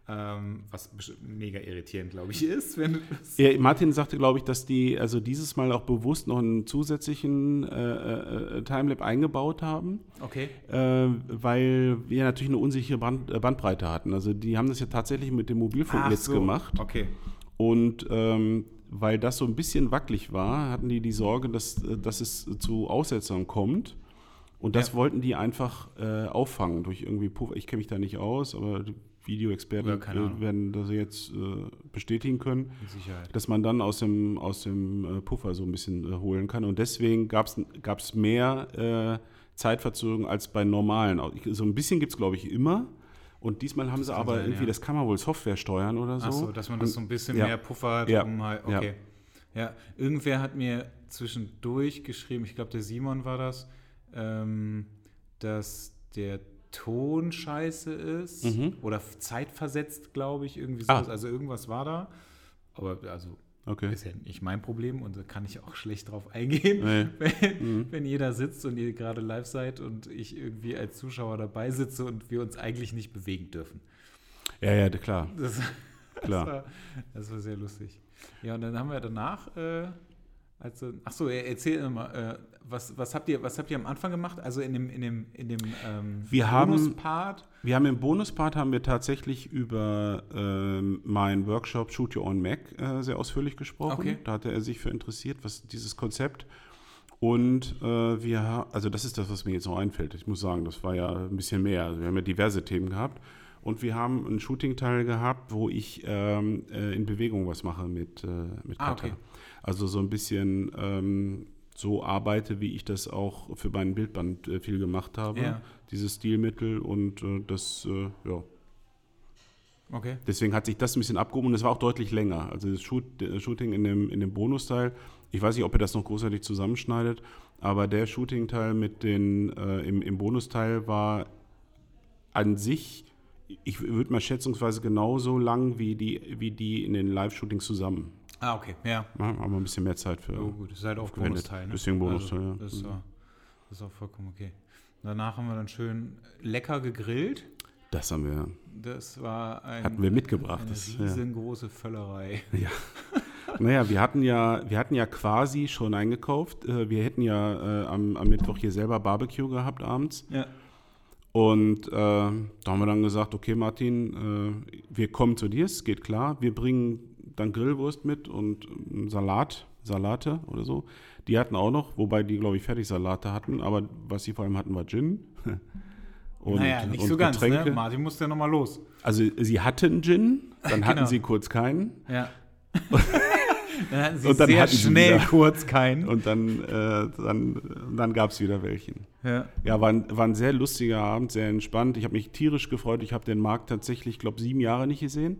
Ähm, was mega irritierend, glaube ich, ist. Wenn ja, Martin sagte, glaube ich, dass die also dieses Mal auch bewusst noch einen zusätzlichen äh, äh, Timelap eingebaut haben. Okay. Äh, weil wir natürlich eine unsichere Band, äh, Bandbreite hatten. Also die haben das ja tatsächlich mit dem Mobilfunk Ach jetzt so, gemacht. Okay. Und ähm, weil das so ein bisschen wackelig war, hatten die die Sorge, dass, äh, dass es zu Aussetzern kommt. Und das Ja. wollten die einfach äh, auffangen durch irgendwie Puffer. Ich kenne mich da nicht aus, aber Videoexperten Ja, äh, werden das jetzt äh, bestätigen können, Sicherheit. dass man dann aus dem, aus dem äh, Puffer so ein bisschen äh, holen kann. Und deswegen gab es mehr äh, Zeitverzögerung als bei normalen. So ein bisschen gibt es, glaube ich, immer. Und diesmal haben sie kann aber sein, irgendwie, ja. das kann man wohl Software steuern oder so. Ach so, dass man das so ein bisschen mehr Puffer hat, Ja. um halt, Ja. okay. Ja. irgendwer hat mir zwischendurch geschrieben, ich glaube, der Simon war das, ähm, dass der Ton scheiße ist Mhm. oder zeitversetzt, glaube ich, irgendwie Ah. sowas. Also irgendwas war da. Aber also Okay. ist ja nicht mein Problem und da kann ich auch schlecht drauf eingehen, Nee. *laughs* wenn, Mhm. wenn ihr da sitzt und ihr gerade live seid und ich irgendwie als Zuschauer dabei sitze und wir uns eigentlich nicht bewegen dürfen. Ja, ja, klar. Das, *laughs* Klar. Das, war, das war sehr lustig. Ja, und dann haben wir danach, äh, also, ach so, er- erzähl mal, äh, was, was, habt ihr, was habt ihr am Anfang gemacht? Also in dem, in dem, in dem ähm, Wir haben- Bonuspart? Wir haben im Bonuspart haben wir tatsächlich über ähm, meinen Workshop Shoot Your Own Mac äh, sehr ausführlich gesprochen. Okay. Da hatte er sich für interessiert, was dieses Konzept. Und äh, wir, also das ist das, was mir jetzt noch einfällt. Ich muss sagen, das war ja ein bisschen mehr. Also wir haben ja diverse Themen gehabt. Und wir haben einen Shooting-Teil gehabt, wo ich ähm, äh, in Bewegung was mache mit, äh, mit Ah, Cutter. okay. Also so ein bisschen ähm, so arbeite, wie ich das auch für meinen Bildband äh, viel gemacht habe. Ja. Dieses Stilmittel und äh, das, äh, ja. Okay. Deswegen hat sich das ein bisschen abgehoben und es war auch deutlich länger. Also das Shoot, äh, Shooting in dem, in dem Bonusteil, ich weiß nicht, ob er das noch großartig zusammenschneidet, aber der Shooting-Teil mit den, äh, im, im Bonusteil war an sich, ich würde mal schätzungsweise genauso lang wie die, wie die in den Live-Shootings zusammen. Ah, okay, ja. Ja, haben wir ein bisschen mehr Zeit für. Oh, gut, das ist halt auch. Bonusteil, ne? Deswegen Bonusteil, also, ja. Das ist, auch, das ist auch vollkommen okay. Danach haben wir dann schön lecker gegrillt. Das haben wir, Das war ein, hatten wir mitgebracht. eine Das, ja. riesengroße Völlerei. *laughs* Naja, wir hatten ja, wir hatten ja quasi schon eingekauft. Äh, Wir hätten ja äh, am, am Mittwoch hier selber Barbecue gehabt abends. Ja. Und äh, da haben wir dann gesagt, okay Martin, äh, wir kommen zu dir, es geht klar. Wir bringen dann Grillwurst mit und Salat, Salate oder so. Die hatten auch noch, wobei die, glaube ich, Fertigsalate hatten. Aber was sie vor allem hatten, war Gin. *laughs* Und, naja, nicht und so ganz, ne? Martin musste ja nochmal los. Also sie hatten Gin, dann *laughs* hatten Genau. sie kurz keinen. Ja. *laughs* dann hatten sie Und dann sehr hatten schnell kurz keinen. Und dann, äh, dann, dann gab es wieder welchen. Ja. Ja, war ein, war ein sehr lustiger Abend, sehr entspannt. Ich habe mich tierisch gefreut. Ich habe den Markt tatsächlich, ich glaube, sieben Jahre nicht gesehen.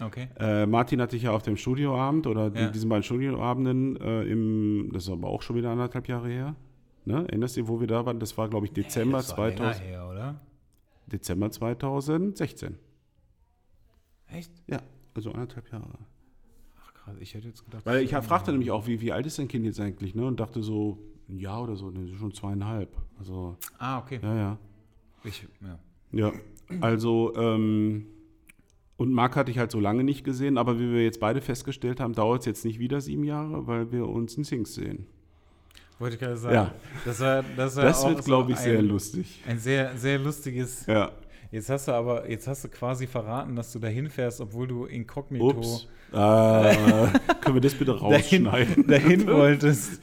Okay. Äh, Martin hatte ich ja auf dem Studioabend oder Ja. diesen beiden Studioabenden äh, im, das ist aber auch schon wieder anderthalb Jahre her. Ne? Erinnerst du, dich, wo wir da waren? Das war, glaube ich, Dezember, das war länger 2000, her, oder? Dezember 2016. Echt? Ja, also anderthalb Jahre. Ach krass, ich hätte jetzt gedacht. Weil ich fragte nämlich auch, wie, wie alt ist dein Kind jetzt eigentlich? Ne? Und dachte so, ein Jahr oder so, ne, schon zweieinhalb. Also, Ah, okay. ja, ja. Ich, ja. Ja, also, ähm, und Marc hatte ich halt so lange nicht gesehen, aber wie wir jetzt beide festgestellt haben, dauert es jetzt nicht wieder sieben Jahre, weil wir uns in Sings sehen. Wollte ich gerade sagen. Ja. Das, war, das, war Das wird, glaube ich, sehr ein, lustig. Ein sehr, sehr lustiges. Ja. Jetzt hast du aber, jetzt hast du quasi verraten, dass du dahin fährst, obwohl du inkognito Ups. Äh, *laughs* können wir das bitte dahin, rausschneiden? dahin *laughs* wolltest.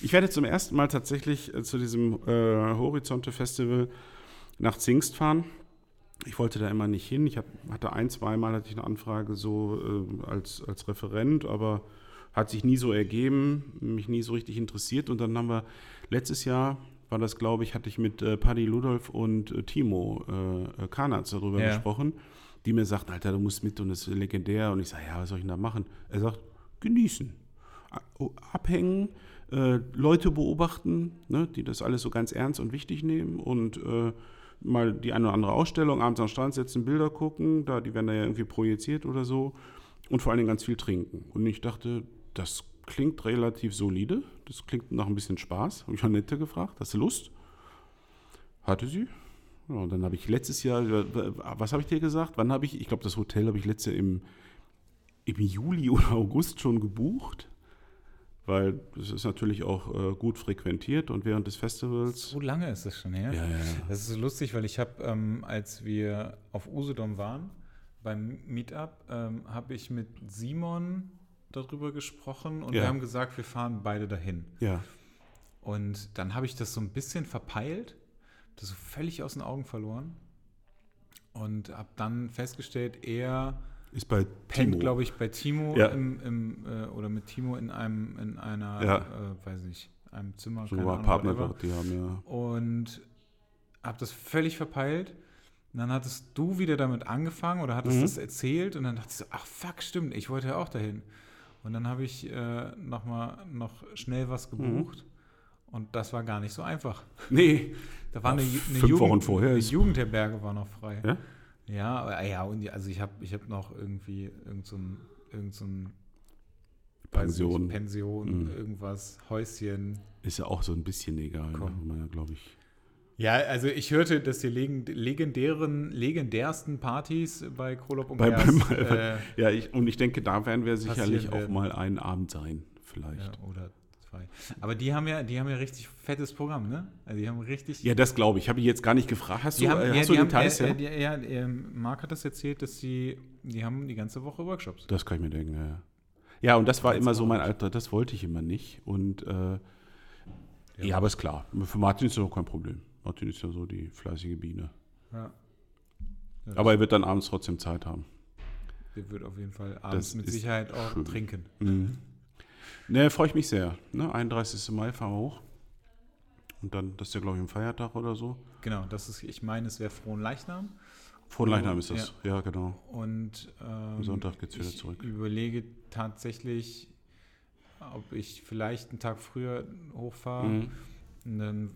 Ich werde zum ersten Mal tatsächlich äh, zu diesem äh, Horizonte Festival nach Zingst fahren. Ich wollte da immer nicht hin. Ich hab, hatte ein, zweimal hatte ich eine Anfrage so äh, als, als Referent, aber hat sich nie so ergeben, mich nie so richtig interessiert. Und dann haben wir letztes Jahr, war das glaube ich, hatte ich mit äh, Paddy Ludolf und äh, Timo äh, äh, Kanatz darüber Ja. gesprochen, die mir sagten, Alter, du musst mit und das ist legendär. Und ich sage, ja, was soll ich denn da machen? Er sagt, genießen, abhängen, äh, Leute beobachten, ne, die das alles so ganz ernst und wichtig nehmen und äh, mal die eine oder andere Ausstellung abends am Strand setzen, Bilder gucken, da, die werden da ja irgendwie projiziert oder so und vor allen Dingen ganz viel trinken. Und ich dachte, das klingt relativ solide, das klingt nach ein bisschen Spaß. Habe ich Annette gefragt, hast du Lust? Hatte sie. Ja, und dann habe ich letztes Jahr, was habe ich dir gesagt? Wann habe ich, ich glaube, das Hotel habe ich letztes Jahr im, im Juli *laughs* oder August schon gebucht, weil es ist natürlich auch äh, gut frequentiert und während des Festivals. So lange ist das schon her? Ja, ja. Das ist so lustig, weil ich habe, ähm, als wir auf Usedom waren, beim Meetup, ähm, habe ich mit Simon darüber gesprochen und Ja. wir haben gesagt, wir fahren beide dahin. Ja, Und dann habe ich das so ein bisschen verpeilt, das so völlig aus den Augen verloren und habe dann festgestellt, er ist bei pennt, glaube ich, bei Timo Ja. im, im, äh, oder mit Timo in einem, in einer, Ja. äh, weiß nicht, einem Zimmer, So war Partner dort, die haben ja. Und habe das völlig verpeilt. Und dann hattest du wieder damit angefangen oder hattest Mhm. das erzählt und dann dachte ich so, ach fuck, stimmt, ich wollte ja auch dahin. Und dann habe ich äh, noch mal noch schnell was Mhm. gebucht und das war gar nicht so einfach. Nee, Da war Ja, eine, eine, Jugend, vorher eine Jugendherberge war noch frei. Ja? Ja, aber- ja, und also ich habe ich hab noch irgendwie irgend so ein, irgend so ein weiß nicht, Pension. Pension, Mhm. irgendwas, Häuschen. Ist ja auch so ein bisschen egal, ne? Glaube ich. Ja, also ich hörte, dass die legend- legendären, legendärsten Partys bei Krolop und Bei- Gers, bei- äh, Ja, ich, und ich denke, da werden wir sicherlich Passieren auch werden. mal einen Abend sein, vielleicht. ja, oder zwei. Aber die haben ja, die haben ja richtig fettes Programm, ne? Also die haben richtig. Ja, das glaube ich. Habe ich jetzt gar nicht gefragt. Hast die du, haben, äh, ja, hast du die haben, Details? äh, ja? äh, die- ja, ähm, Marc hat das erzählt, dass sie, die haben die ganze Woche Workshops. Das kann ich mir denken, ja. ja. Ja, und das war immer so mein. Alter, das wollte ich immer nicht. Und äh, ja. aber ist klar. Für Martin ist das auch kein Problem. Martin ist ja so die fleißige Biene. Ja. Ja, Aber er wird dann abends trotzdem Zeit haben. der wird auf jeden Fall abends Das mit Sicherheit auch schön. trinken. Mhm. Ne, freue ich mich sehr. Ne, 31. Mai fahren wir hoch. Und dann, das ist ja, glaube ich, ein Feiertag oder so. Genau, das ist, ich meine, es wäre Frohen Leichnam. Vor Leichnam ist das. Ja, genau. Und ähm, Am Sonntag geht's wieder ich zurück. überlege tatsächlich, ob ich vielleicht einen Tag früher hochfahre. Mhm. Dann,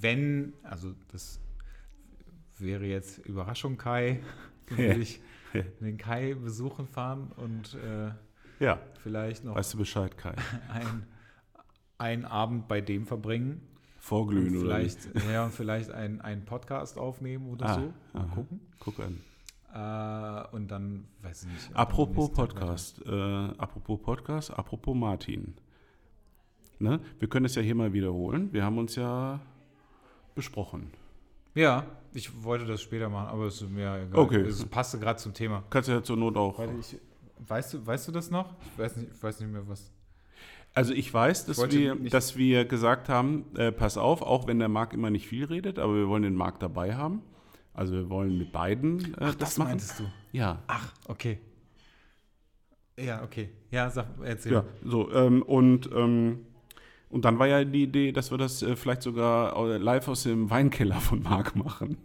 wenn, also das wäre jetzt Überraschung Kai, *laughs* würde ich den Kai besuchen fahren und äh, Ja, vielleicht noch weißt du Bescheid, Kai. *laughs* ein, einen Abend bei dem verbringen. Vorglühen und oder wie? vielleicht, ja, und vielleicht einen, einen Podcast aufnehmen oder Ah, so. Mal aha. gucken. Guck an. Äh, und dann, weiß ich nicht. Apropos Podcast, äh, apropos Podcast, apropos Martin. Ne? Wir können es ja hier mal wiederholen. Wir haben uns ja besprochen. Ja, ich wollte das später machen, aber es ist mir egal. Okay. Es passte gerade zum Thema. Kannst du ja zur Not auch. Warte, ich, weißt, du, weißt du das noch? Ich weiß nicht, ich weiß nicht mehr, was. Also ich weiß, dass, wollte wir, dass wir gesagt haben, äh, pass auf, auch wenn der Marc immer nicht viel redet, aber wir wollen den Marc dabei haben. Also wir wollen mit beiden äh, Ach, das, das machen. meintest du. Ja. Ach, okay. Ja, okay. Ja, sag, erzähl. Ja, so. Ähm, und, ähm, und dann war ja die Idee, dass wir das äh, vielleicht sogar äh, live aus dem Weinkeller von Marc machen.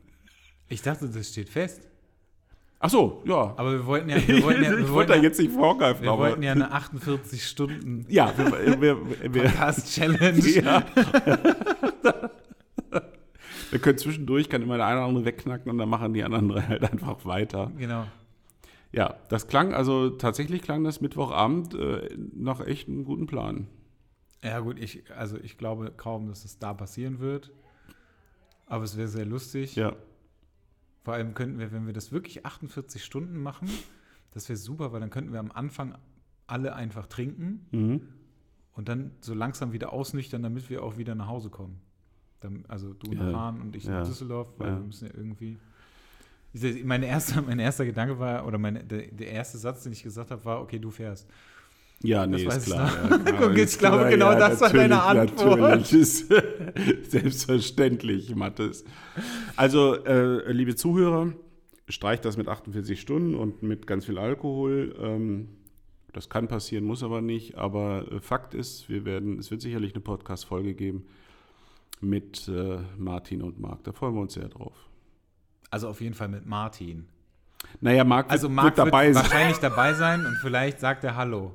Ich dachte, das steht fest. Ach so, ja. Aber wir wollten ja, *laughs* wir wollten ja, wir ich wollte da jetzt nicht vorgreifen, wir aber wollten ja eine 48 Stunden ja, wir, wir, wir, Podcast Challenge. *laughs* ja. *laughs* wir können zwischendurch, kann immer der eine oder andere wegknacken und dann machen die anderen drei halt einfach weiter. Genau. Ja, das klang, also tatsächlich klang das Mittwochabend äh, nach echt einem guten Plan. Ja, gut, ich, also ich glaube kaum, dass es da passieren wird. Aber es wäre sehr lustig. Ja, Vor allem könnten wir, wenn wir das wirklich 48 Stunden machen, das wäre super, weil dann könnten wir am Anfang alle einfach trinken mhm. und dann so langsam wieder ausnüchtern, damit wir auch wieder nach Hause kommen. Dann, also du Ja. nach Hahn und ich Ja. nach Düsseldorf, weil Ja. wir müssen ja irgendwie. Meine erste, *laughs* mein erster Gedanke war, oder meine, der, der erste Satz, den ich gesagt habe, war, okay, du fährst. Ja, nee, Das ist klar. Ja, klar, *laughs* Guck, ich ist glaube, klar, genau das war deine Antwort. Natürlich, ist *laughs* selbstverständlich, Mathis. Also, äh, liebe Zuhörer, streicht das mit 48 Stunden und mit ganz viel Alkohol. Ähm, das kann passieren, muss aber nicht. Aber äh, Fakt ist, wir werden, es wird sicherlich eine Podcast-Folge geben mit äh, Martin und Marc. Da freuen wir uns sehr drauf. Also auf jeden Fall mit Martin. Naja, Marc Also wird, Marc wird dabei wird sein. wahrscheinlich dabei sein und vielleicht sagt er Hallo.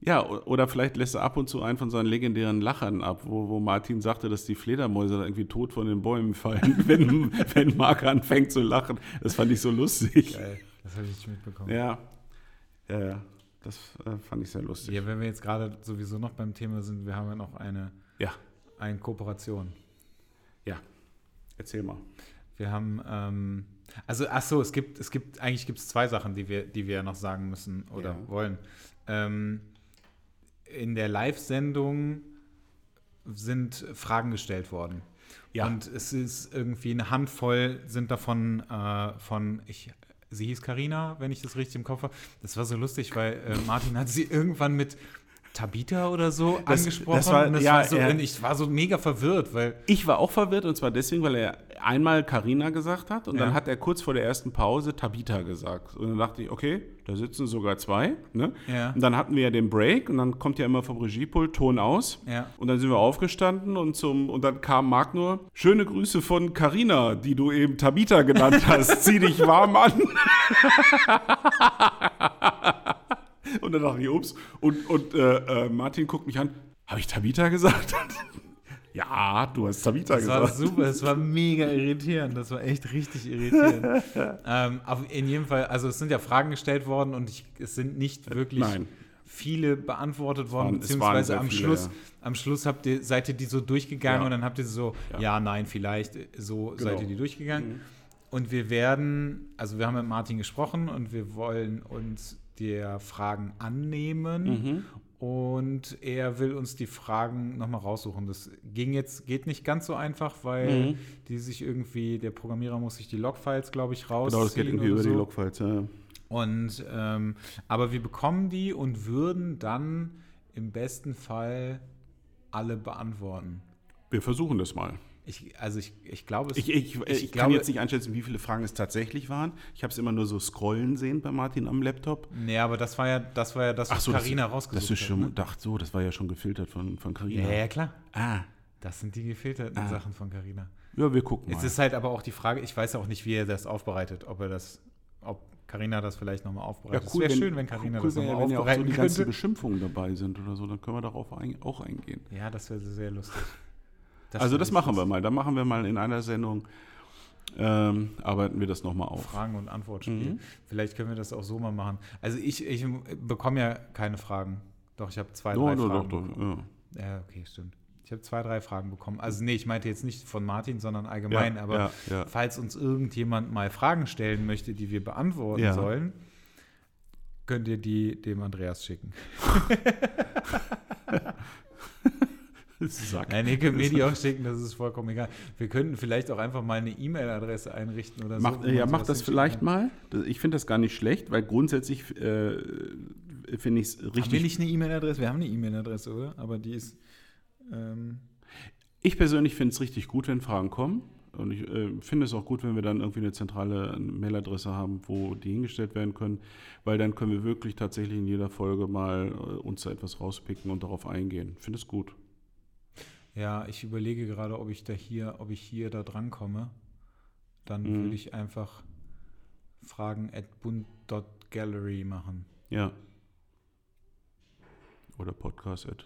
Ja, oder vielleicht lässt er ab und zu einen von seinen legendären Lachern ab, wo, wo Martin sagte, dass die Fledermäuse irgendwie tot von den Bäumen fallen, *laughs* wenn, wenn Marc anfängt zu lachen. Das fand ich so lustig. Geil. Das habe ich nicht mitbekommen. Ja, ja, ja. Das äh, fand ich sehr lustig. Ja, wenn wir jetzt gerade sowieso noch beim Thema sind, wir haben ja noch eine, Ja, eine Kooperation. erzähl mal. Wir haben, ähm, also, ach so, es gibt, es gibt, eigentlich gibt es zwei Sachen, die wir, die wir noch sagen müssen oder Ja. wollen. Ähm, in der Live-Sendung sind Fragen gestellt worden. Ja. Und es ist irgendwie eine Handvoll sind davon äh, von, ich, sie hieß Karina, wenn ich das richtig im Kopf habe. Das war so lustig, weil äh, Martin hat sie irgendwann mit Tabita oder so Das- angesprochen. das war- und das ja, war so, er- ich war so mega verwirrt, weil Ich war auch verwirrt und zwar deswegen, weil er einmal Karina gesagt hat und Ja. dann hat er kurz vor der ersten Pause Tabita gesagt. Und dann dachte ich, okay, da sitzen sogar zwei. Ne? Ja. Und dann hatten wir ja den Break und dann kommt ja immer vom Regiepult Ton aus. Ja. Und dann sind wir aufgestanden und zum und dann kam Marc nur schöne Grüße von Karina, die du eben Tabita genannt hast. Zieh dich warm an. *laughs* und dann dachte ich, ups. Und, und äh, äh, Martin guckt mich an. Habe ich Tabita gesagt? *laughs* ja, du hast Tabita Das war gesagt. super, es war mega irritierend, das war echt richtig irritierend. *laughs* ähm, aber in jedem Fall, also es sind ja Fragen gestellt worden und ich, es sind nicht wirklich nein. viele beantwortet worden, beziehungsweise am viele, Schluss, ja. am Schluss habt ihr, seid ihr die so durchgegangen Ja. und dann habt ihr so, ja, Ja. nein, vielleicht, so seid Genau. ihr die durchgegangen. Und wir werden, also wir haben mit Martin gesprochen und wir wollen uns der Fragen annehmen und er will uns die Fragen nochmal raussuchen. Das ging jetzt, geht nicht ganz so einfach, weil Mhm. die sich irgendwie, der Programmierer muss sich die Logfiles, glaube ich, rausziehen. Genau, das geht irgendwie über so. die Logfiles. Ja. Und ähm, aber wir bekommen die und würden dann im besten Fall alle beantworten. Wir versuchen das mal. Ich, also ich, ich glaube, es Ich, ich, ich, Ich kann glaube- jetzt nicht einschätzen, wie viele Fragen es tatsächlich waren. Ich habe es immer nur so scrollen sehen bei Martin am Laptop. Nee, aber das war ja das, war ja das was so, Carina das, rausgesucht das ist schon, hat. Ne? dachte so, das war ja schon gefiltert von, von Carina. Ja, ja, klar. Ah, Das sind die gefilterten Ah. Sachen von Carina. ja, wir gucken mal. Jetzt ist halt aber auch die Frage, ich weiß auch nicht, wie er das aufbereitet, ob er das, ob Carina das vielleicht nochmal ja, aufbereitet. es wäre schön, wenn Carina das wäre, nochmal wenn ja auch so die ganzen. Beschimpfungen dabei sind oder so, dann können wir darauf ein, auch eingehen. Ja, das wäre sehr lustig. Also wäre das machen wir mal. Da machen wir mal in einer Sendung, ähm, arbeiten wir das nochmal auf. Fragen- und Antwortspiel. Mhm. Vielleicht können wir das auch so mal machen. Also ich, ich bekomme ja keine Fragen. Doch, ich habe zwei, drei doch, Fragen. doch, doch, bekommen. ja. Ja, okay, stimmt. Ich habe zwei, drei Fragen bekommen. Also nee, ich meinte jetzt nicht von Martin, sondern allgemein. Ja, aber ja, ja. falls uns irgendjemand mal Fragen stellen möchte, die wir beantworten sollen, könnt ihr die dem Andreas schicken. *laughs* *laughs* Sack. Nein, ihr könnt mir die auch schicken, das ist vollkommen egal. Wir könnten vielleicht auch einfach mal eine E-Mail-Adresse einrichten oder Mach, so. ja, mach das vielleicht mal. Ich finde das gar nicht schlecht, weil grundsätzlich äh, finde ich es Haben wir richtig. nicht eine E-Mail-Adresse? Wir haben eine E-Mail-Adresse, oder? Aber die ist. Ähm, Ich persönlich finde es richtig gut, wenn Fragen kommen. Und ich äh, finde es auch gut, wenn wir dann irgendwie eine zentrale Mailadresse haben, wo die hingestellt werden können, weil dann können wir wirklich tatsächlich in jeder Folge mal äh, uns da etwas rauspicken und darauf eingehen. Finde es gut. Ja, ich überlege gerade, ob ich da hier, ob ich hier da dran komme. Dann Mhm. würde ich einfach Fragen at bund.gallery machen. Ja. Oder Podcast. -Ad.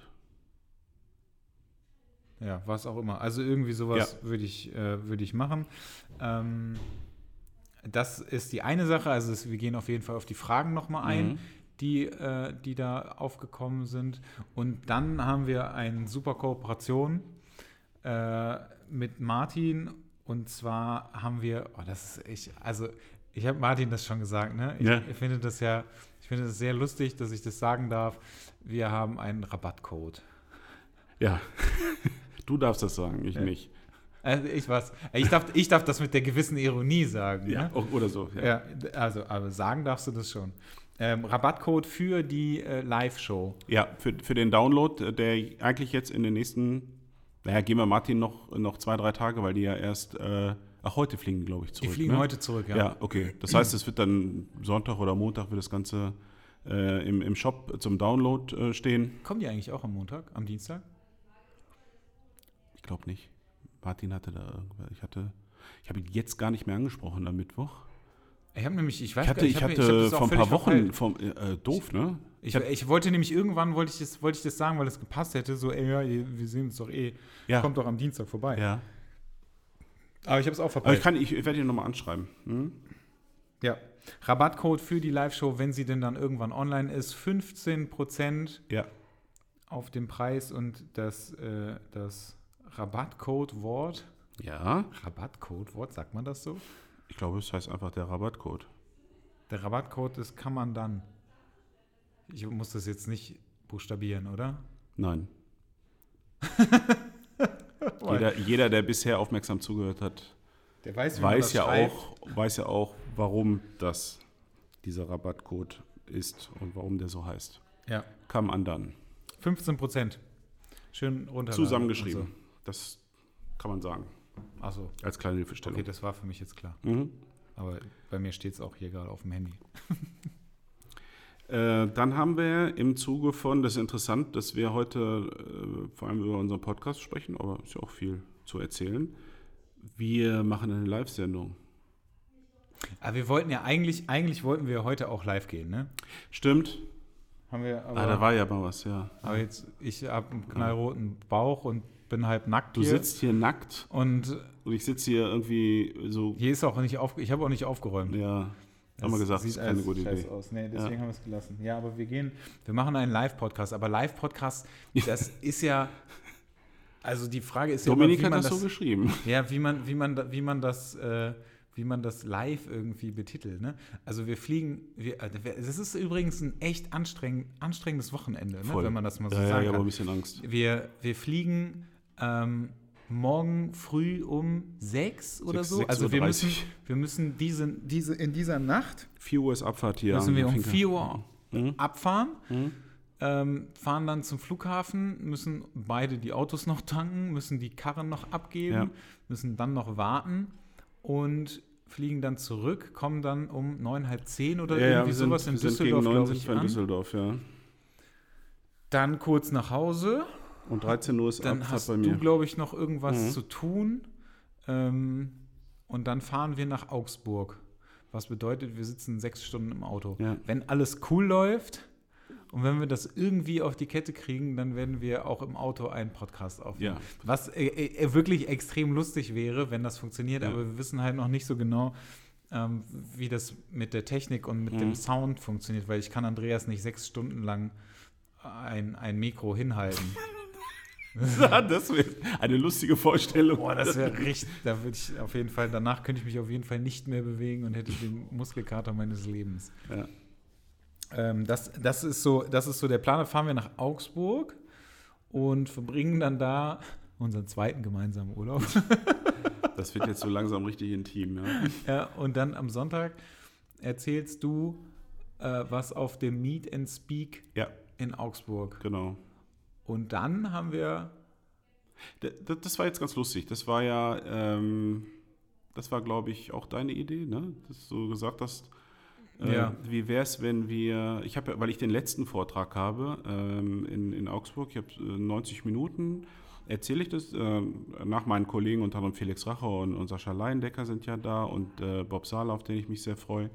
Ja, was auch immer. Also irgendwie sowas würde ich, äh, würde ich machen. Ähm, das ist die eine Sache. Also es, wir gehen auf jeden Fall auf die Fragen nochmal ein, Mhm. Die, äh, die da aufgekommen sind. Und dann haben wir eine super Kooperation äh, mit Martin. Und zwar haben wir, oh, das ist echt, also ich habe Martin das schon gesagt, ne? Ich, Ja. ich finde das ja, ich finde das sehr lustig, dass ich das sagen darf. Wir haben einen Rabattcode. Ja. *laughs* du darfst das sagen, ich Ja. nicht. Also ich was. Ich darf, ich darf das mit der gewissen Ironie sagen. Ne? o- Oder so. Ja. Ja, also, aber sagen darfst du das schon. Ähm, Rabattcode für die äh, Live-Show. Ja, für, für den Download, äh, der eigentlich jetzt in den nächsten, naja, gehen wir Martin noch, noch zwei, drei Tage, weil die ja erst, äh, ach, heute fliegen, glaube ich, Die zurück. fliegen ne? heute zurück, ja. Ja. okay. Das heißt, es wird dann Sonntag oder Montag wird das Ganze äh, im, im Shop zum Download äh, stehen. Kommen die eigentlich auch am Montag, am Dienstag? Ich glaube nicht. Martin hatte da irgendwas. Ich hatte, ich habe ihn jetzt gar nicht mehr angesprochen am Mittwoch. Ich habe nämlich, ich weiß Ich hatte, gar ich hab mir- hatte auch vor ein paar Wochen, vom, äh, doof, ne? Ich, ich wollte nämlich irgendwann, wollte ich, das, wollte ich das sagen, weil es gepasst hätte, so, ey, ja, wir sehen uns doch eh, Ja. kommt doch am Dienstag vorbei. Ja. Aber ich habe es auch Aber ich, kann, ich, ich werde ihn nochmal anschreiben. Hm? ja. Rabattcode für die Live-Show, wenn sie denn dann irgendwann online ist, 15% Ja. auf den Preis und das, äh, das Rabattcode-Wort Ja, Rabattcode, Wort, sagt man das so? Ich glaube, es heißt einfach der Rabattcode. Der Rabattcode ist kann man dann. Ich muss das jetzt nicht buchstabieren, oder? Nein. *laughs* Jeder, jeder, der bisher aufmerksam zugehört hat, Der weiß, weiß ja, schreibt. auch, weiß ja auch, warum das dieser Rabattcode ist und warum der so heißt. Ja, Come undone. 15 Prozent. Schön runter. Zusammengeschrieben. Das kann man sagen. Achso, Als kleine Hilfestellung. okay, das war für mich jetzt klar. Mhm. Aber bei mir steht es auch hier gerade auf dem Handy. *laughs* Äh, dann haben wir im Zuge von, das ist interessant, dass wir heute äh, vor allem über unseren Podcast sprechen, aber ist ja auch viel zu erzählen. Wir machen eine Live-Sendung. Aber wir wollten ja eigentlich, eigentlich wollten wir heute auch live gehen, ne? Stimmt. Haben wir aber, ah, da war ja mal was, ja. aber jetzt, ich habe einen knallroten Bauch und bin halb nackt Du hier. sitzt hier nackt und und ich sitze hier irgendwie so, hier ist auch nicht auf, ich habe auch nicht aufgeräumt. ja, haben wir Das gesagt, das sieht ist keine gute Idee. Aus. Nee, deswegen Ja. haben wir es gelassen. Ja, aber wir gehen, wir machen einen Live-Podcast. Aber Live-Podcast, das ist ja, also die Frage ist ja Dominik immer, wie man das so geschrieben. ja, wie man, wie man, wie man das, äh, wie man das live irgendwie betitelt. Ne? Also wir fliegen, wir, äh, es ist übrigens ein echt anstrengend, anstrengendes Wochenende, ne? Wenn man das mal so ja, ja, sagen ich habe ein bisschen Angst. Wir, wir fliegen ähm, morgen früh um sechs oder Sechs- so. Also wir 6.30 müssen, wir müssen diese, diese, in dieser Nacht 4 Uhr ist Abfahrt hier. müssen wir um Finker. 4 Uhr Mhm. abfahren, Mhm. ähm, fahren dann zum Flughafen, müssen beide die Autos noch tanken, müssen die Karren noch abgeben, Ja. müssen dann noch warten und fliegen dann zurück, kommen dann um neun, halb zehn oder Ja, irgendwie sind, sowas in Düsseldorf, gegen 9 glaube sind wir in an. Düsseldorf, ja. Dann kurz nach Hause, Und 13 Uhr ist dann Abfahrt hast bei du, mir. glaube ich, noch irgendwas Mhm. zu tun ähm, und dann fahren wir nach Augsburg. Was bedeutet, wir sitzen sechs Stunden im Auto. Ja. Wenn alles cool läuft und wenn wir das irgendwie auf die Kette kriegen, dann werden wir auch im Auto einen Podcast aufnehmen. Ja. Was äh, äh, wirklich extrem lustig wäre, wenn das funktioniert, Ja. aber wir wissen halt noch nicht so genau, ähm, wie das mit der Technik und mit Mhm. dem Sound funktioniert, weil ich kann Andreas nicht sechs Stunden lang ein, ein Mikro hinhalten. *laughs* *laughs* das wäre eine lustige Vorstellung. Boah, das wäre richtig, da würde ich auf jeden Fall, danach könnte ich mich auf jeden Fall nicht mehr bewegen und hätte den Muskelkater meines Lebens. Ja. Ähm, das, das, ist so, das ist so der Plan. Da fahren wir nach Augsburg und verbringen dann da unseren zweiten gemeinsamen Urlaub. *laughs* Das wird jetzt so langsam richtig intim, ja. ja, und dann am Sonntag erzählst du äh, was auf dem Meet and Speak Ja, in Augsburg. genau. Und dann haben wir, Das war jetzt ganz lustig. Das war ja, ähm, das war, glaube ich, auch deine Idee, ne? Dass du gesagt hast, äh, Ja. wie wäre es, wenn wir, ich habe ja, weil ich den letzten Vortrag habe ähm, in, in Augsburg, ich habe äh, 90 Minuten, erzähle ich das ähm, nach meinen Kollegen, unter anderem Felix Racher und, und Sascha Leindecker sind ja da und äh, Bob Sala, auf den ich mich sehr freue.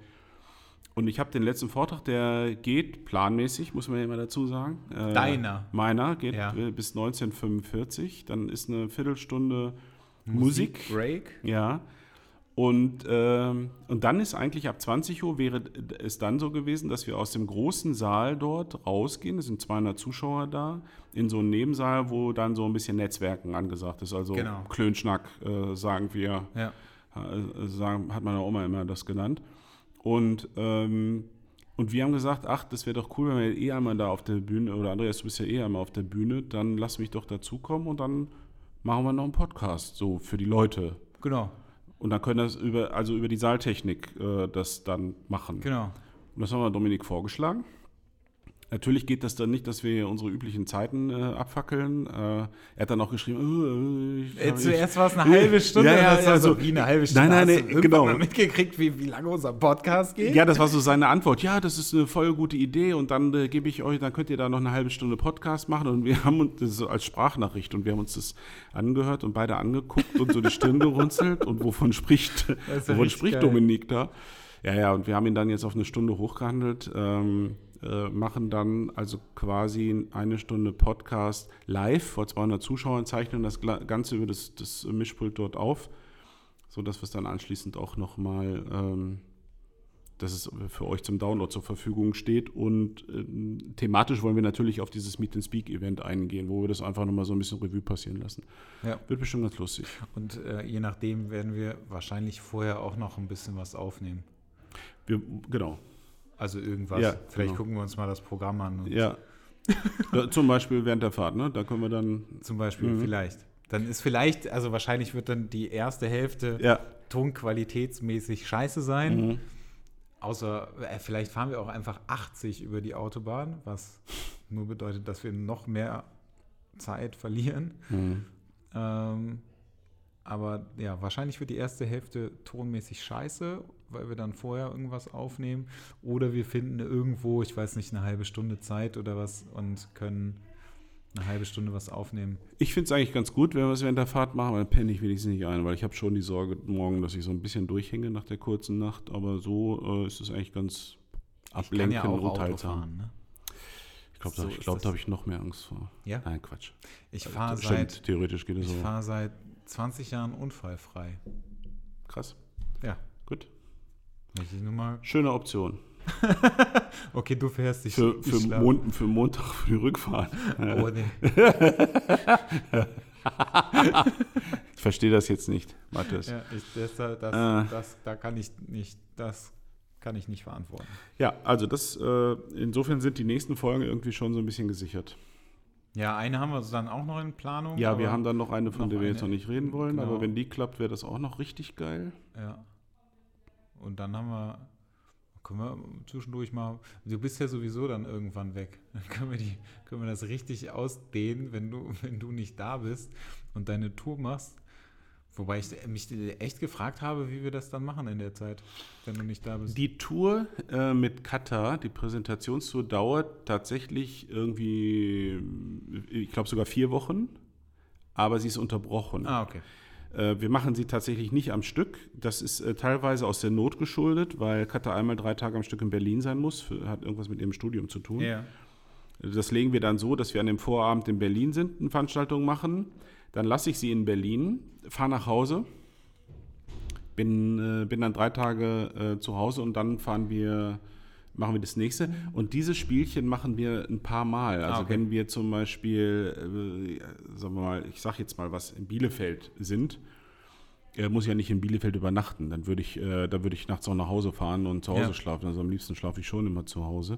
Und ich habe den letzten Vortrag, der geht planmäßig, muss man ja immer dazu sagen. Äh, Deiner. Meiner geht Ja. äh, bis 1945. Dann ist eine Viertelstunde Musik. Break. Ja. Und, ähm, und dann ist eigentlich ab 20 Uhr wäre es dann so gewesen, dass wir aus dem großen Saal dort rausgehen, es sind 200 Zuschauer da, in so einen Nebensaal, wo dann so ein bisschen Netzwerken angesagt ist. Also Genau. Klönschnack, äh, sagen wir, Ja. äh, sagen, hat meine Oma immer das genannt. Und, ähm, und wir haben gesagt, ach, das wäre doch cool, wenn wir eh einmal da auf der Bühne, oder Andreas, du bist ja eh einmal auf der Bühne, dann lass mich doch dazukommen und dann machen wir noch einen Podcast, so für die Leute. Genau, Und dann können das über, also über die Saaltechnik äh, das dann machen. genau. Und das haben wir Dominik vorgeschlagen. Natürlich geht das dann nicht, dass wir hier unsere üblichen Zeiten äh, abfackeln. Äh, er hat dann auch geschrieben, äh, ich, Äh, ich, zuerst war es eine halbe Stunde, Ja, ja, das war also- so wie eine halbe Stunde. Nein, nein, irgendwann genau. mal mitgekriegt, wie, wie lange unser Podcast geht? Ja, das war so seine Antwort. Ja, das ist eine voll gute Idee und dann äh, gebe ich euch, dann könnt ihr da noch eine halbe Stunde Podcast machen und wir *laughs* haben uns das so als Sprachnachricht und wir haben uns das angehört und beide angeguckt und so die Stirn gerunzelt und wovon spricht, ist wovon spricht geil. Dominik da? Ja, ja, und wir haben ihn dann jetzt auf eine Stunde hochgehandelt, ähm, äh, machen dann also quasi eine Stunde Podcast live vor 200 Zuschauern, zeichnen das Ganze über das, das Mischpult dort auf, sodass wir es dann anschließend auch nochmal ähm, dass es für euch zum Download zur Verfügung steht. Und äh, thematisch wollen wir natürlich auf dieses Meet and Speak Event eingehen, wo wir das einfach nochmal so ein bisschen Revue passieren lassen. Ja. Wird bestimmt ganz lustig. Und äh, je nachdem werden wir wahrscheinlich vorher auch noch ein bisschen was aufnehmen. Wir, genau. Also irgendwas. Ja, Vielleicht genau. gucken wir uns mal das Programm an. Ja. da, zum Beispiel während der Fahrt, ne? Da können wir dann. Zum Beispiel, Mhm. vielleicht. Dann ist vielleicht, also wahrscheinlich wird dann die erste Hälfte Ja. tonqualitätsmäßig scheiße sein. Mhm. Außer, äh, vielleicht fahren wir auch einfach 80 über die Autobahn, was nur bedeutet, dass wir noch mehr Zeit verlieren. Mhm. Ähm, aber ja, wahrscheinlich wird die erste Hälfte tonmäßig scheiße, weil wir dann vorher irgendwas aufnehmen. Oder wir finden irgendwo, ich weiß nicht, eine halbe Stunde Zeit oder was und können eine halbe Stunde was aufnehmen. Ich finde es eigentlich ganz gut, wenn wir es während der Fahrt machen, aber dann penne ich wenigstens nicht ein, weil ich habe schon die Sorge morgen, dass ich so ein bisschen durchhänge nach der kurzen Nacht. Aber so äh, ist es eigentlich ganz ablenkend und unterhaltsam. fahren. Ne? Ich glaube, So da, ich glaub, da habe ich noch mehr Angst vor. Ja, Nein, Quatsch. ich Also, fahre seit, theoretisch geht es ich so. fahr seit 20 Jahren unfallfrei. Krass. Ja. Gut. Schöne Option. *laughs* Okay, du fährst dich. Für, für. Mon für Montag für die Rückfahrt. Oh, nee. *laughs* Ich verstehe das jetzt nicht, Mathis. Ja, ich, das, das, Äh. das, da kann ich nicht, das kann ich nicht verantworten. Ja, also das, äh, insofern sind die nächsten Folgen irgendwie schon so ein bisschen gesichert. Ja, eine haben wir dann auch noch in Planung. Ja, wir haben dann noch eine, von noch der wir eine. jetzt noch nicht reden wollen, Genau. aber wenn die klappt, wäre das auch noch richtig geil. Ja. Und dann haben wir, können wir zwischendurch mal, du bist ja sowieso dann irgendwann weg. *laughs* Dann können wir, die, können wir das richtig ausdehnen, wenn du, *laughs* wenn du nicht da bist und deine Tour machst. Wobei ich mich echt gefragt habe, wie wir das dann machen in der Zeit, wenn du nicht da bist. Die Tour äh, mit Kata, die Präsentationstour, dauert tatsächlich irgendwie, ich glaube sogar vier Wochen, aber sie ist unterbrochen. ah, okay. Äh, wir machen sie tatsächlich nicht am Stück. Das ist äh, teilweise aus der Not geschuldet, weil Kata einmal drei Tage am Stück in Berlin sein muss. Hat irgendwas mit ihrem Studium zu tun. Ja. Das legen wir dann so, dass wir an dem Vorabend in Berlin sind, eine Veranstaltung machen. Dann lasse ich sie in Berlin, fahre nach Hause, bin, äh, bin dann drei Tage zu Hause und dann fahren wir, machen wir das nächste. Und dieses Spielchen machen wir ein paar Mal. Also Ah, okay. wenn wir zum Beispiel, äh, sagen wir mal, ich sage jetzt mal was, in Bielefeld sind, äh, muss ich ja nicht in Bielefeld übernachten. Dann würde ich, äh, da würde ich nachts auch nach Hause fahren und zu Hause Ja. schlafen. Also am liebsten schlafe ich schon immer zu Hause.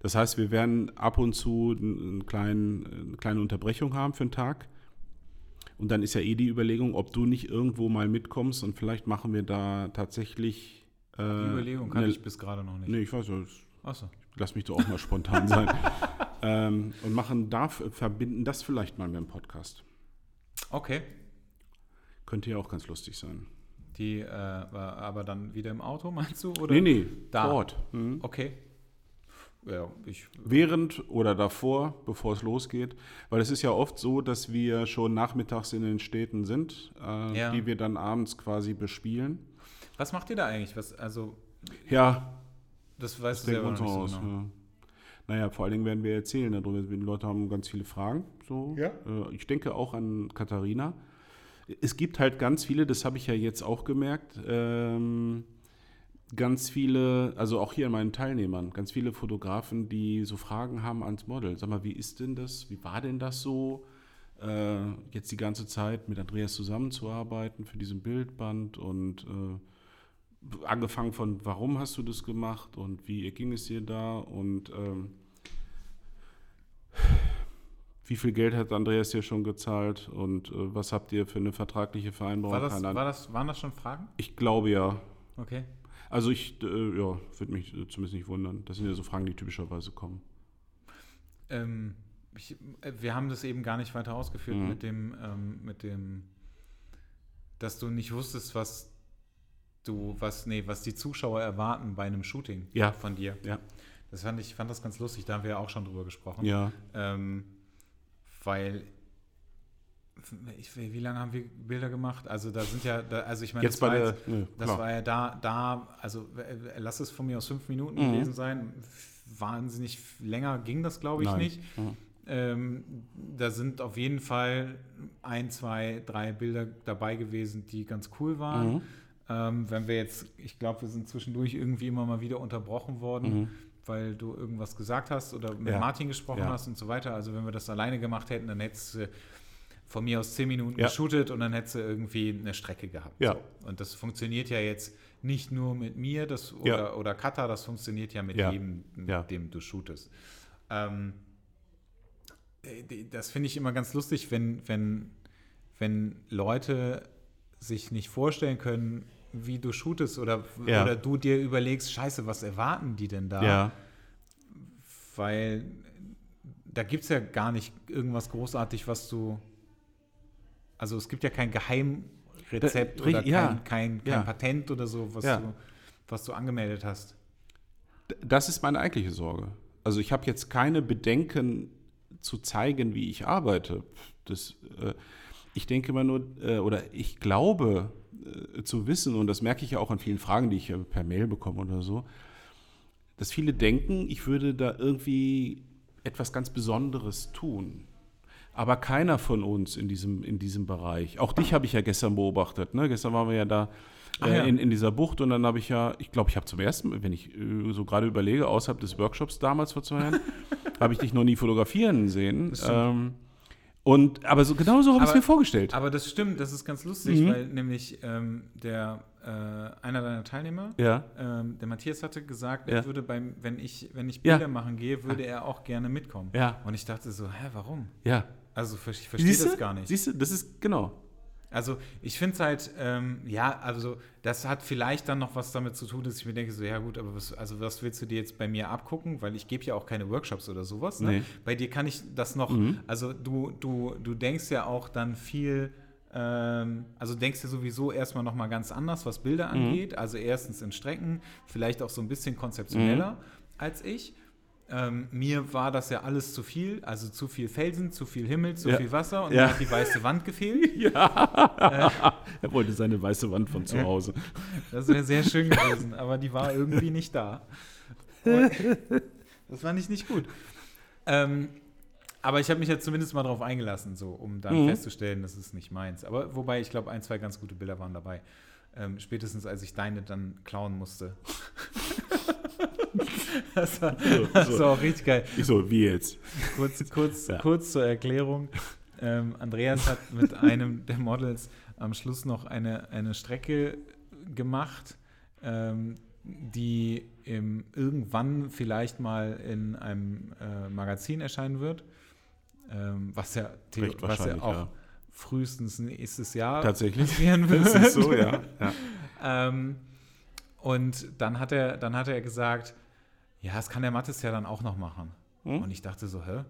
Das heißt, wir werden ab und zu einen kleinen, eine kleine Unterbrechung haben für einen Tag. Und dann ist ja eh die Überlegung, ob du nicht irgendwo mal mitkommst und vielleicht machen wir da tatsächlich. Äh, Die Überlegung kann eine- ich bis gerade noch nicht. Nee, ich weiß ja, Achso. lass mich doch auch mal spontan *laughs* sein. ähm, und machen da, verbinden das vielleicht mal mit dem Podcast. Okay. Könnte ja auch ganz lustig sein. Die, äh, aber dann wieder im Auto, meinst du? Oder? nee, nee, Da. vor Ort. Mhm. Okay. Ja, ich. Während oder davor, bevor es losgeht. Weil es ist ja oft so, dass wir schon nachmittags in den Städten sind, äh, Ja. die wir dann abends quasi bespielen. Was macht ihr da eigentlich? Was, also, Ja, das weißt das du selber wir nicht uns so genau. aus. Ja. Naja, vor allen Dingen werden wir erzählen darüber. Die Leute haben ganz viele Fragen. So. Ja. Äh, Ich denke auch an Katharina. Es gibt halt ganz viele, das habe ich ja jetzt auch gemerkt, ähm, ganz viele, also auch hier an meinen Teilnehmern, ganz viele Fotografen, die so Fragen haben ans Model. Sag mal, wie ist denn das? Wie war denn das so? Äh, jetzt die ganze Zeit mit Andreas zusammenzuarbeiten für diesen Bildband und äh, angefangen von, warum hast du das gemacht und wie ging es dir da und ähm, wie viel Geld hat Andreas dir schon gezahlt und äh, was habt ihr für eine vertragliche Vereinbarung? War das, war das, waren das schon Fragen? ich glaube ja. Okay. Also ich, äh, ja, würde mich äh, zumindest nicht wundern. Das sind ja so Fragen, die typischerweise kommen. Ähm, ich, äh, wir haben das eben gar nicht weiter ausgeführt Mhm. mit dem, ähm, mit dem, dass du nicht wusstest, was du, was, nee, was die Zuschauer erwarten bei einem Shooting Ja. von dir. Ja. Das fand ich, fand das ganz lustig, da haben wir ja auch schon drüber gesprochen. Ja. Ähm, weil ich, wie lange haben wir Bilder gemacht? Also da sind ja, da, also ich meine, Jetzt das bei war der, nö, Das klar. war ja da, da, also äh, lass es von mir aus fünf Minuten Mhm. gewesen sein. Wahnsinnig länger ging das, glaube ich, Nein. nicht. Mhm. Ähm, da sind auf jeden Fall ein, zwei, drei Bilder dabei gewesen, die ganz cool waren. Mhm. Ähm, wenn wir jetzt, ich glaube, wir sind zwischendurch irgendwie immer mal wieder unterbrochen worden, Mhm. weil du irgendwas gesagt hast oder mit Ja. Martin gesprochen Ja. hast und so weiter. Also wenn wir das alleine gemacht hätten, dann hättest du von mir aus zehn Minuten Ja. geshootet und dann hättest du irgendwie eine Strecke gehabt. Ja. So. Und das funktioniert ja jetzt nicht nur mit mir das, Ja. oder, oder Kata, das funktioniert ja mit jedem, mit dem du shootest. Ähm, äh, das finde ich immer ganz lustig, wenn, wenn, wenn Leute sich nicht vorstellen können, wie du shootest oder, Ja. oder du dir überlegst, scheiße, was erwarten die denn da? Ja. Weil da gibt es ja gar nicht irgendwas großartig, was du. Also es gibt ja kein Geheimrezept Da- oder ri- ja. kein, kein, kein Ja. Patent oder so, was, Ja. du, was du angemeldet hast. Das ist meine eigentliche Sorge. Also ich habe jetzt keine Bedenken zu zeigen, wie ich arbeite. Das, äh, ich denke mal nur, äh, oder ich glaube äh, zu wissen, und das merke ich ja auch an vielen Fragen, die ich äh, per Mail bekomme oder so, dass viele denken, ich würde da irgendwie etwas ganz Besonderes tun. Aber keiner von uns in diesem, in diesem Bereich. Auch dich habe ich ja gestern beobachtet. Ne? Gestern waren wir ja da Ach äh, ja. in, in dieser Bucht und dann habe ich ja, ich glaube, ich habe zum ersten Mal, wenn ich äh, so gerade überlege, außerhalb des Workshops damals vor zwei Jahren, *laughs* habe ich dich noch nie fotografieren sehen. Ähm, und, aber so, genau so habe ich es mir vorgestellt. Aber das stimmt, das ist ganz lustig, Mhm. weil nämlich ähm, der äh, einer deiner Teilnehmer, ja, ähm, der Matthias hatte gesagt, Ja. er würde beim, wenn ich, wenn ich Ja. Bilder machen gehe, würde er auch gerne mitkommen. ja, Und ich dachte so, hä, warum? ja. Also ich verstehe das gar nicht. Siehst du, das ist, genau. Also ich finde es halt, ähm, ja, also das hat vielleicht dann noch was damit zu tun, dass ich mir denke, so, ja gut, aber was, also was willst du dir jetzt bei mir abgucken? Weil ich gebe ja auch keine Workshops oder sowas. Ne? Nee. Bei dir kann ich das noch, Mhm. also du, du, du denkst ja auch dann viel, ähm, also denkst du sowieso erstmal nochmal ganz anders, was Bilder Mhm. angeht. Also erstens in Strecken, vielleicht auch so ein bisschen konzeptioneller Mhm. als ich. Ähm, mir war das ja alles zu viel, also zu viel Felsen, zu viel Himmel, zu Ja. viel Wasser und Ja. mir hat die weiße Wand gefehlt. *laughs* Er wollte seine weiße Wand von zu Ja. Hause. Das wäre sehr schön gewesen, aber die war irgendwie nicht da. Und das fand ich nicht gut. Ähm, aber ich habe mich jetzt zumindest mal darauf eingelassen, so, um dann Mhm. festzustellen, das ist nicht meins. Aber wobei, ich glaube, ein, zwei ganz gute Bilder waren dabei. Ähm, spätestens als ich deine dann klauen musste. *laughs* das, war, das so. war auch richtig geil. Ich so, wie jetzt? Kurz, kurz, Ja. kurz zur Erklärung. Ähm, Andreas hat mit einem der Models am Schluss noch eine, eine Strecke gemacht, ähm, die im, irgendwann vielleicht mal in einem äh, Magazin erscheinen wird. Ähm, was ja, Recht was ja auch ja. frühestens nächstes Jahr Tatsächlich. passieren wird. Das *laughs* ist so, ja. ja. *laughs* Ähm, und dann hat er, dann hat er gesagt, ja, das kann der Mattes ja dann auch noch machen. Hm? Und ich dachte so, hä?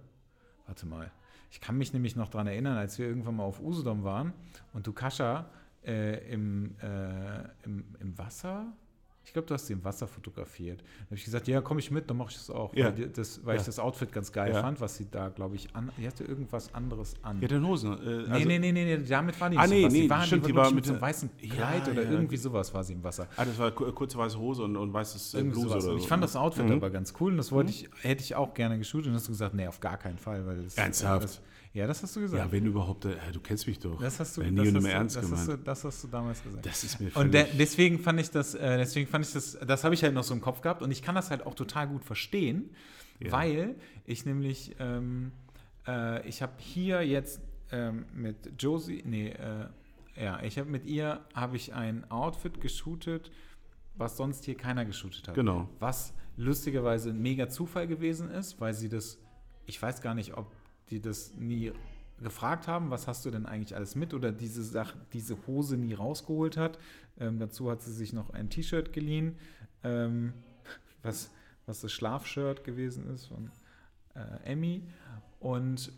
Warte mal. Ich kann mich nämlich noch daran erinnern, als wir irgendwann mal auf Usedom waren und du Kascha äh, im, äh, im, im Wasser, ich glaube, du hast sie im Wasser fotografiert. Da habe ich gesagt, ja, komm ich mit, dann mache ich das auch. Ja. Weil, das, weil ich Ja. das Outfit ganz geil Ja. fand, was sie da, glaube ich, an. Die hatte irgendwas anderes an. Ja, den Hosen. Äh, Nee, also- nee, nee, nee, nee, damit war die Ah, nicht nee, so was. nee, die war, stimmt, die war mit mit so einem weißen Kleid oder irgendwie sowas war sie im Wasser. Ah, das war ku- kurze weiße Hose und, und weißes äh, Bluse sowas. oder so. ich fand das Outfit Mhm. aber ganz cool und das wollte ich, hätte ich auch gerne geshootet. Und hast du gesagt, nee, auf gar keinen Fall. Weil das, Ernsthaft? Das, ja, das hast du gesagt. Ja, wenn überhaupt, äh, du kennst mich doch. das hast du, das hast ernst das, hast du, das hast du damals gesagt. Das ist mir Und völlig- deswegen fand ich das, äh, deswegen fand ich das, das habe ich halt noch so im Kopf gehabt und ich kann das halt auch total gut verstehen, Ja. weil ich nämlich, ähm, äh, ich habe hier jetzt ähm, mit Josie, nee, äh, ja, ich habe mit ihr, habe ich ein Outfit geshootet, was sonst hier keiner geshootet hat. Genau. Was lustigerweise ein mega Zufall gewesen ist, weil sie das, ich weiß gar nicht, ob die das nie gefragt haben, was hast du denn eigentlich alles mit oder diese Sache, diese Hose nie rausgeholt hat. Ähm, dazu hat sie sich noch ein T-Shirt geliehen, ähm, *laughs* was, was das Schlafshirt gewesen ist von äh, Emmy. Und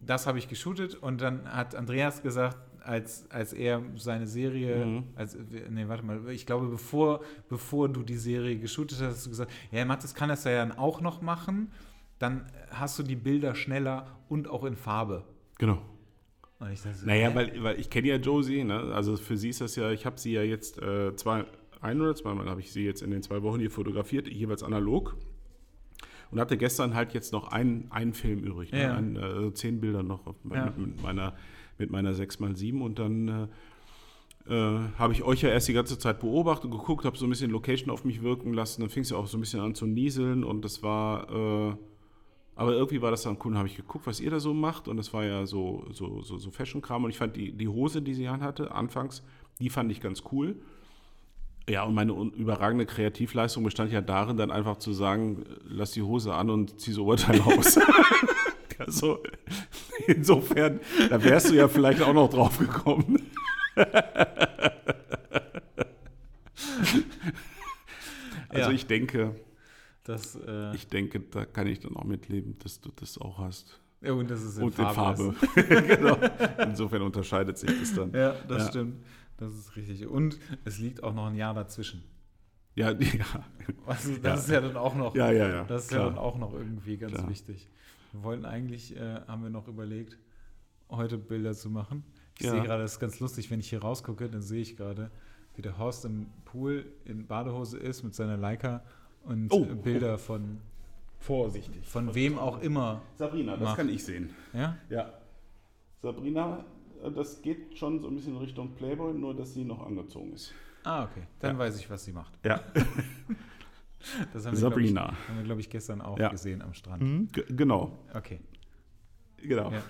das habe ich geshootet und dann hat Andreas gesagt, als, als er seine Serie, Mhm. als, nee, warte mal, ich glaube, bevor, bevor du die Serie geshootet hast, hast du gesagt, ja, Mathis kann das ja dann auch noch machen, dann hast du die Bilder schneller und auch in Farbe. Genau. Dachte, Naja, hä? weil, weil ich kenne ja Josie, ne? also für sie ist das ja, ich habe sie ja jetzt äh, zwei, ein oder zweimal habe ich sie jetzt in den zwei Wochen hier fotografiert, jeweils analog. Und hatte gestern halt jetzt noch einen, einen Film übrig, ne? Ja. Ein, äh, zehn Bilder noch Ja. mit, mit meiner, mit meiner 6x7 und dann äh, habe ich euch ja erst die ganze Zeit beobachtet, geguckt, habe so ein bisschen Location auf mich wirken lassen. Dann fing es ja auch so ein bisschen an zu nieseln und das war, äh, aber irgendwie war das dann cool. Habe ich geguckt, was ihr da so macht und das war ja so, so, so, so Fashion-Kram und ich fand die, die Hose, die sie anhatte, anfangs, die fand ich ganz cool. Ja, und meine überragende Kreativleistung bestand ja darin, dann einfach zu sagen, lass die Hose an und zieh das Oberteil *laughs* aus. *laughs* also, insofern, da wärst du ja vielleicht auch noch drauf gekommen. *laughs* Also Ja. ich denke, Das, äh, ich denke, da kann ich dann auch mitleben, dass du das auch hast. ja, und das ist in Und in Farbe. Farbe. *laughs* genau. Insofern unterscheidet sich das dann. Ja, das Ja. stimmt. Das ist richtig. Und es liegt auch noch ein Jahr dazwischen. Ja, *laughs* ja, Also, das Ja. ist ja dann auch noch, ja, ja. ja das ist klar. ja dann auch noch irgendwie ganz Klar. wichtig. Wir wollten eigentlich, äh, haben wir noch überlegt, heute Bilder zu machen. Ich Ja. sehe gerade, das ist ganz lustig, wenn ich hier rausgucke, dann sehe ich gerade, wie der Horst im Pool in Badehose ist mit seiner Leica und Oh. Bilder von, Vorsichtig. von wem auch immer. Sabrina, das Mach. kann ich sehen. Ja? Ja. Sabrina, das geht schon so ein bisschen Richtung Playboy, nur dass sie noch angezogen ist. Ah, okay. Dann Ja. weiß ich, was sie macht. Ja, *laughs* Das haben wir, Sabrina. ich, haben wir, glaube ich, gestern auch Ja. gesehen am Strand. Mhm. Genau. Okay, Genau. ja.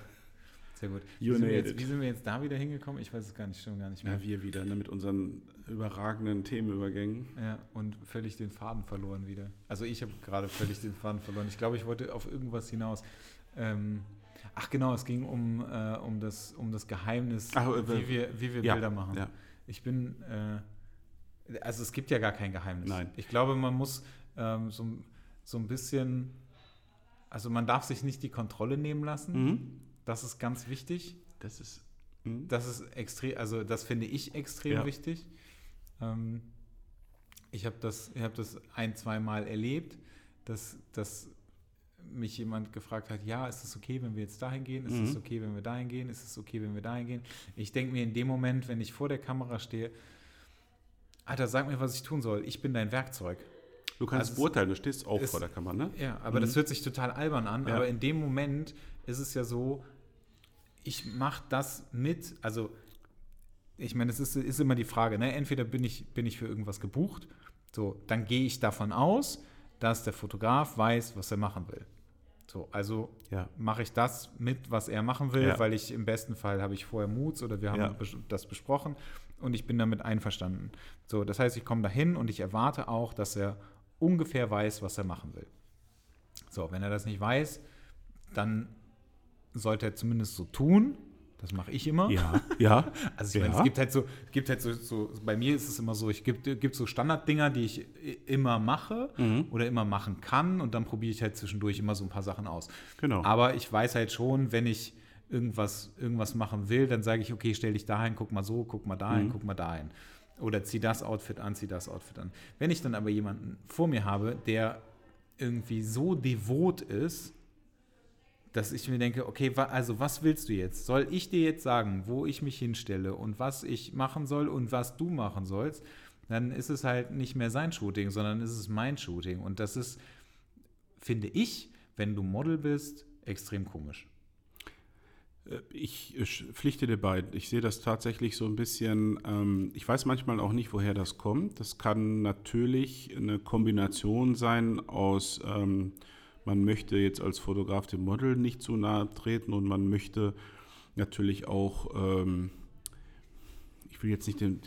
Sehr gut. Wie sind, jetzt, wie sind wir jetzt da wieder hingekommen? Ich weiß es gar nicht, schon gar nicht mehr. Ja, wir wieder ne, mit unseren überragenden Themenübergängen. Ja, und völlig den Faden verloren wieder. Also ich habe gerade völlig den Faden verloren. Ich glaube, ich wollte auf irgendwas hinaus. Ähm, ach genau, es ging um, äh, um, das, um das Geheimnis, Ach, äh, wie wir, wie wir ja, Bilder machen. ja. Ich bin, äh, also es gibt ja gar kein Geheimnis. Nein. Ich glaube, man muss ähm, so, so ein bisschen, also man darf sich nicht die Kontrolle nehmen lassen. Mhm. Das ist ganz wichtig. Das ist. Mhm. Das ist extrem, also das finde ich extrem Ja. wichtig. Ähm, ich habe das, ich hab das ein, zwei Mal erlebt, dass, dass mich jemand gefragt hat, ja, ist es okay, wenn wir jetzt dahin gehen? Ist es Mhm. okay, wenn wir dahin gehen? Ist es okay, wenn wir dahin gehen? Ich denke mir in dem Moment, wenn ich vor der Kamera stehe, Alter, sag mir, was ich tun soll. Ich bin dein Werkzeug. Du kannst Also beurteilen, du stehst auch es- vor der Kamera, ne? Ja, aber Mhm. das hört sich total albern an. Ja. Aber in dem Moment ist es ja so, ich mache das mit, also ich meine, es ist, ist immer die Frage, ne? entweder bin ich, bin ich für irgendwas gebucht, so, dann gehe ich davon aus, dass der Fotograf weiß, was er machen will. So, also Ja. mache ich das mit, was er machen will, Ja. weil ich im besten Fall habe ich vorher Moods oder wir haben Ja. das besprochen und ich bin damit einverstanden. So, das heißt, ich komme dahin und ich erwarte auch, dass er ungefähr weiß, was er machen will. So, wenn er das nicht weiß, dann sollte er zumindest so tun. Das mache ich immer. Ja, ja. *laughs* Also ich meine, Ja. es gibt halt so, es gibt halt so, so, bei mir ist es immer so, ich gibt, gibt so Standarddinger, die ich immer mache Mhm. oder immer machen kann und dann probiere ich halt zwischendurch immer so ein paar Sachen aus. Genau. Aber ich weiß halt schon, wenn ich irgendwas, irgendwas machen will, dann sage ich, okay, stell dich dahin, guck mal so, guck mal dahin, Mhm. guck mal dahin. Oder zieh das Outfit an, zieh das Outfit an. Wenn ich dann aber jemanden vor mir habe, der irgendwie so devot ist, dass ich mir denke, okay, wa also was willst du jetzt? Soll ich dir jetzt sagen, wo ich mich hinstelle und was ich machen soll und was du machen sollst? Dann ist es halt nicht mehr sein Shooting, sondern ist es mein Shooting. Und das ist, finde ich, wenn du Model bist, extrem komisch. Äh, Ich pflichte dir bei. Ich sehe das tatsächlich so ein bisschen. Ähm, ich weiß manchmal auch nicht, woher das kommt. Das kann natürlich eine Kombination sein aus, ähm, man möchte jetzt als Fotograf dem Model nicht zu nahe treten und man möchte natürlich auch, ähm, ich will jetzt nicht den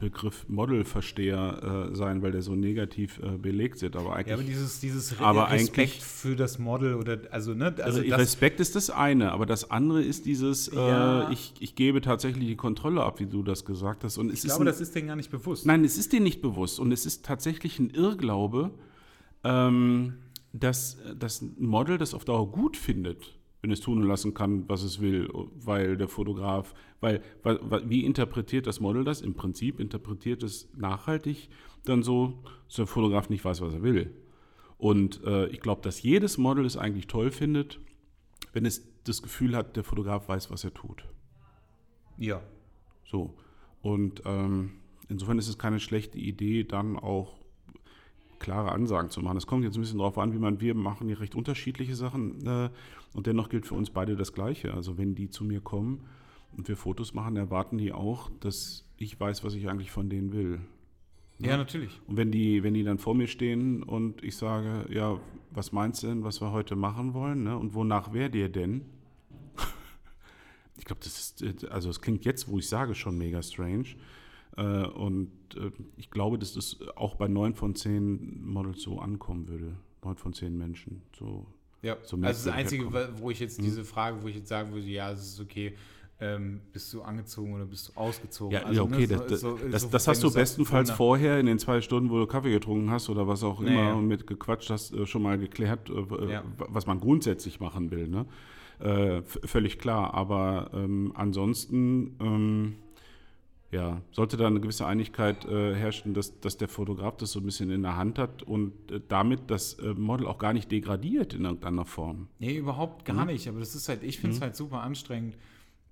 Begriff Modelversteher äh, sein, weil der so negativ äh, belegt wird, aber eigentlich. Ja, aber dieses, dieses Aber Respekt eigentlich- für das Model oder, also, ne, also Also Respekt ist das eine, aber das andere ist dieses, Ja. äh, ich, ich gebe tatsächlich die Kontrolle ab, wie du das gesagt hast. Und ich glaube, ein, das ist denen gar nicht bewusst. nein, es ist dir nicht bewusst und es ist tatsächlich ein Irrglaube, ähm, dass das Model das auf Dauer gut findet, wenn es tun und lassen kann, was es will, weil der Fotograf, weil, weil, wie interpretiert das Model das? Im Prinzip interpretiert es nachhaltig dann so, dass der Fotograf nicht weiß, was er will. Und äh, ich glaube, dass jedes Model es eigentlich toll findet, wenn es das Gefühl hat, der Fotograf weiß, was er tut. Ja. So. Und ähm, insofern ist es keine schlechte Idee, dann auch klare Ansagen zu machen. Es kommt jetzt ein bisschen darauf an, wie man, wir machen hier recht unterschiedliche Sachen äh, und dennoch gilt für uns beide das Gleiche. Also wenn die zu mir kommen und wir Fotos machen, erwarten die auch, dass ich weiß, was ich eigentlich von denen will. Ja, natürlich. Und wenn die, wenn die dann vor mir stehen und ich sage, ja, was meinst du denn, was wir heute machen wollen? Ne? Und wonach wäre dir denn? *laughs* ich glaube, das ist, also es klingt jetzt, wo ich sage, schon mega strange. Äh, und äh, ich glaube, dass das auch bei neun von zehn Models so ankommen würde. Neun von zehn Menschen. So, Ja, So also das Einzige, herkommen. wo ich jetzt diese Frage, wo ich jetzt sagen würde, ja, es ist okay, ähm, bist du angezogen oder bist du ausgezogen? Ja, Also, ja okay, ne, das, das, so- das, so- das hast du bestenfalls vorher in den zwei Stunden, wo du Kaffee getrunken hast oder was auch immer Naja. und mit gequatscht hast, äh, schon mal geklärt, äh, Ja. was man grundsätzlich machen will. Ne? Äh, völlig klar, aber ähm, ansonsten ähm, ja, sollte da eine gewisse Einigkeit äh, herrschen, dass, dass der Fotograf das so ein bisschen in der Hand hat und äh, damit das äh, Model auch gar nicht degradiert in irgendeiner Form. Nee, überhaupt Mhm. gar nicht. Aber das ist halt, ich finde es halt super anstrengend,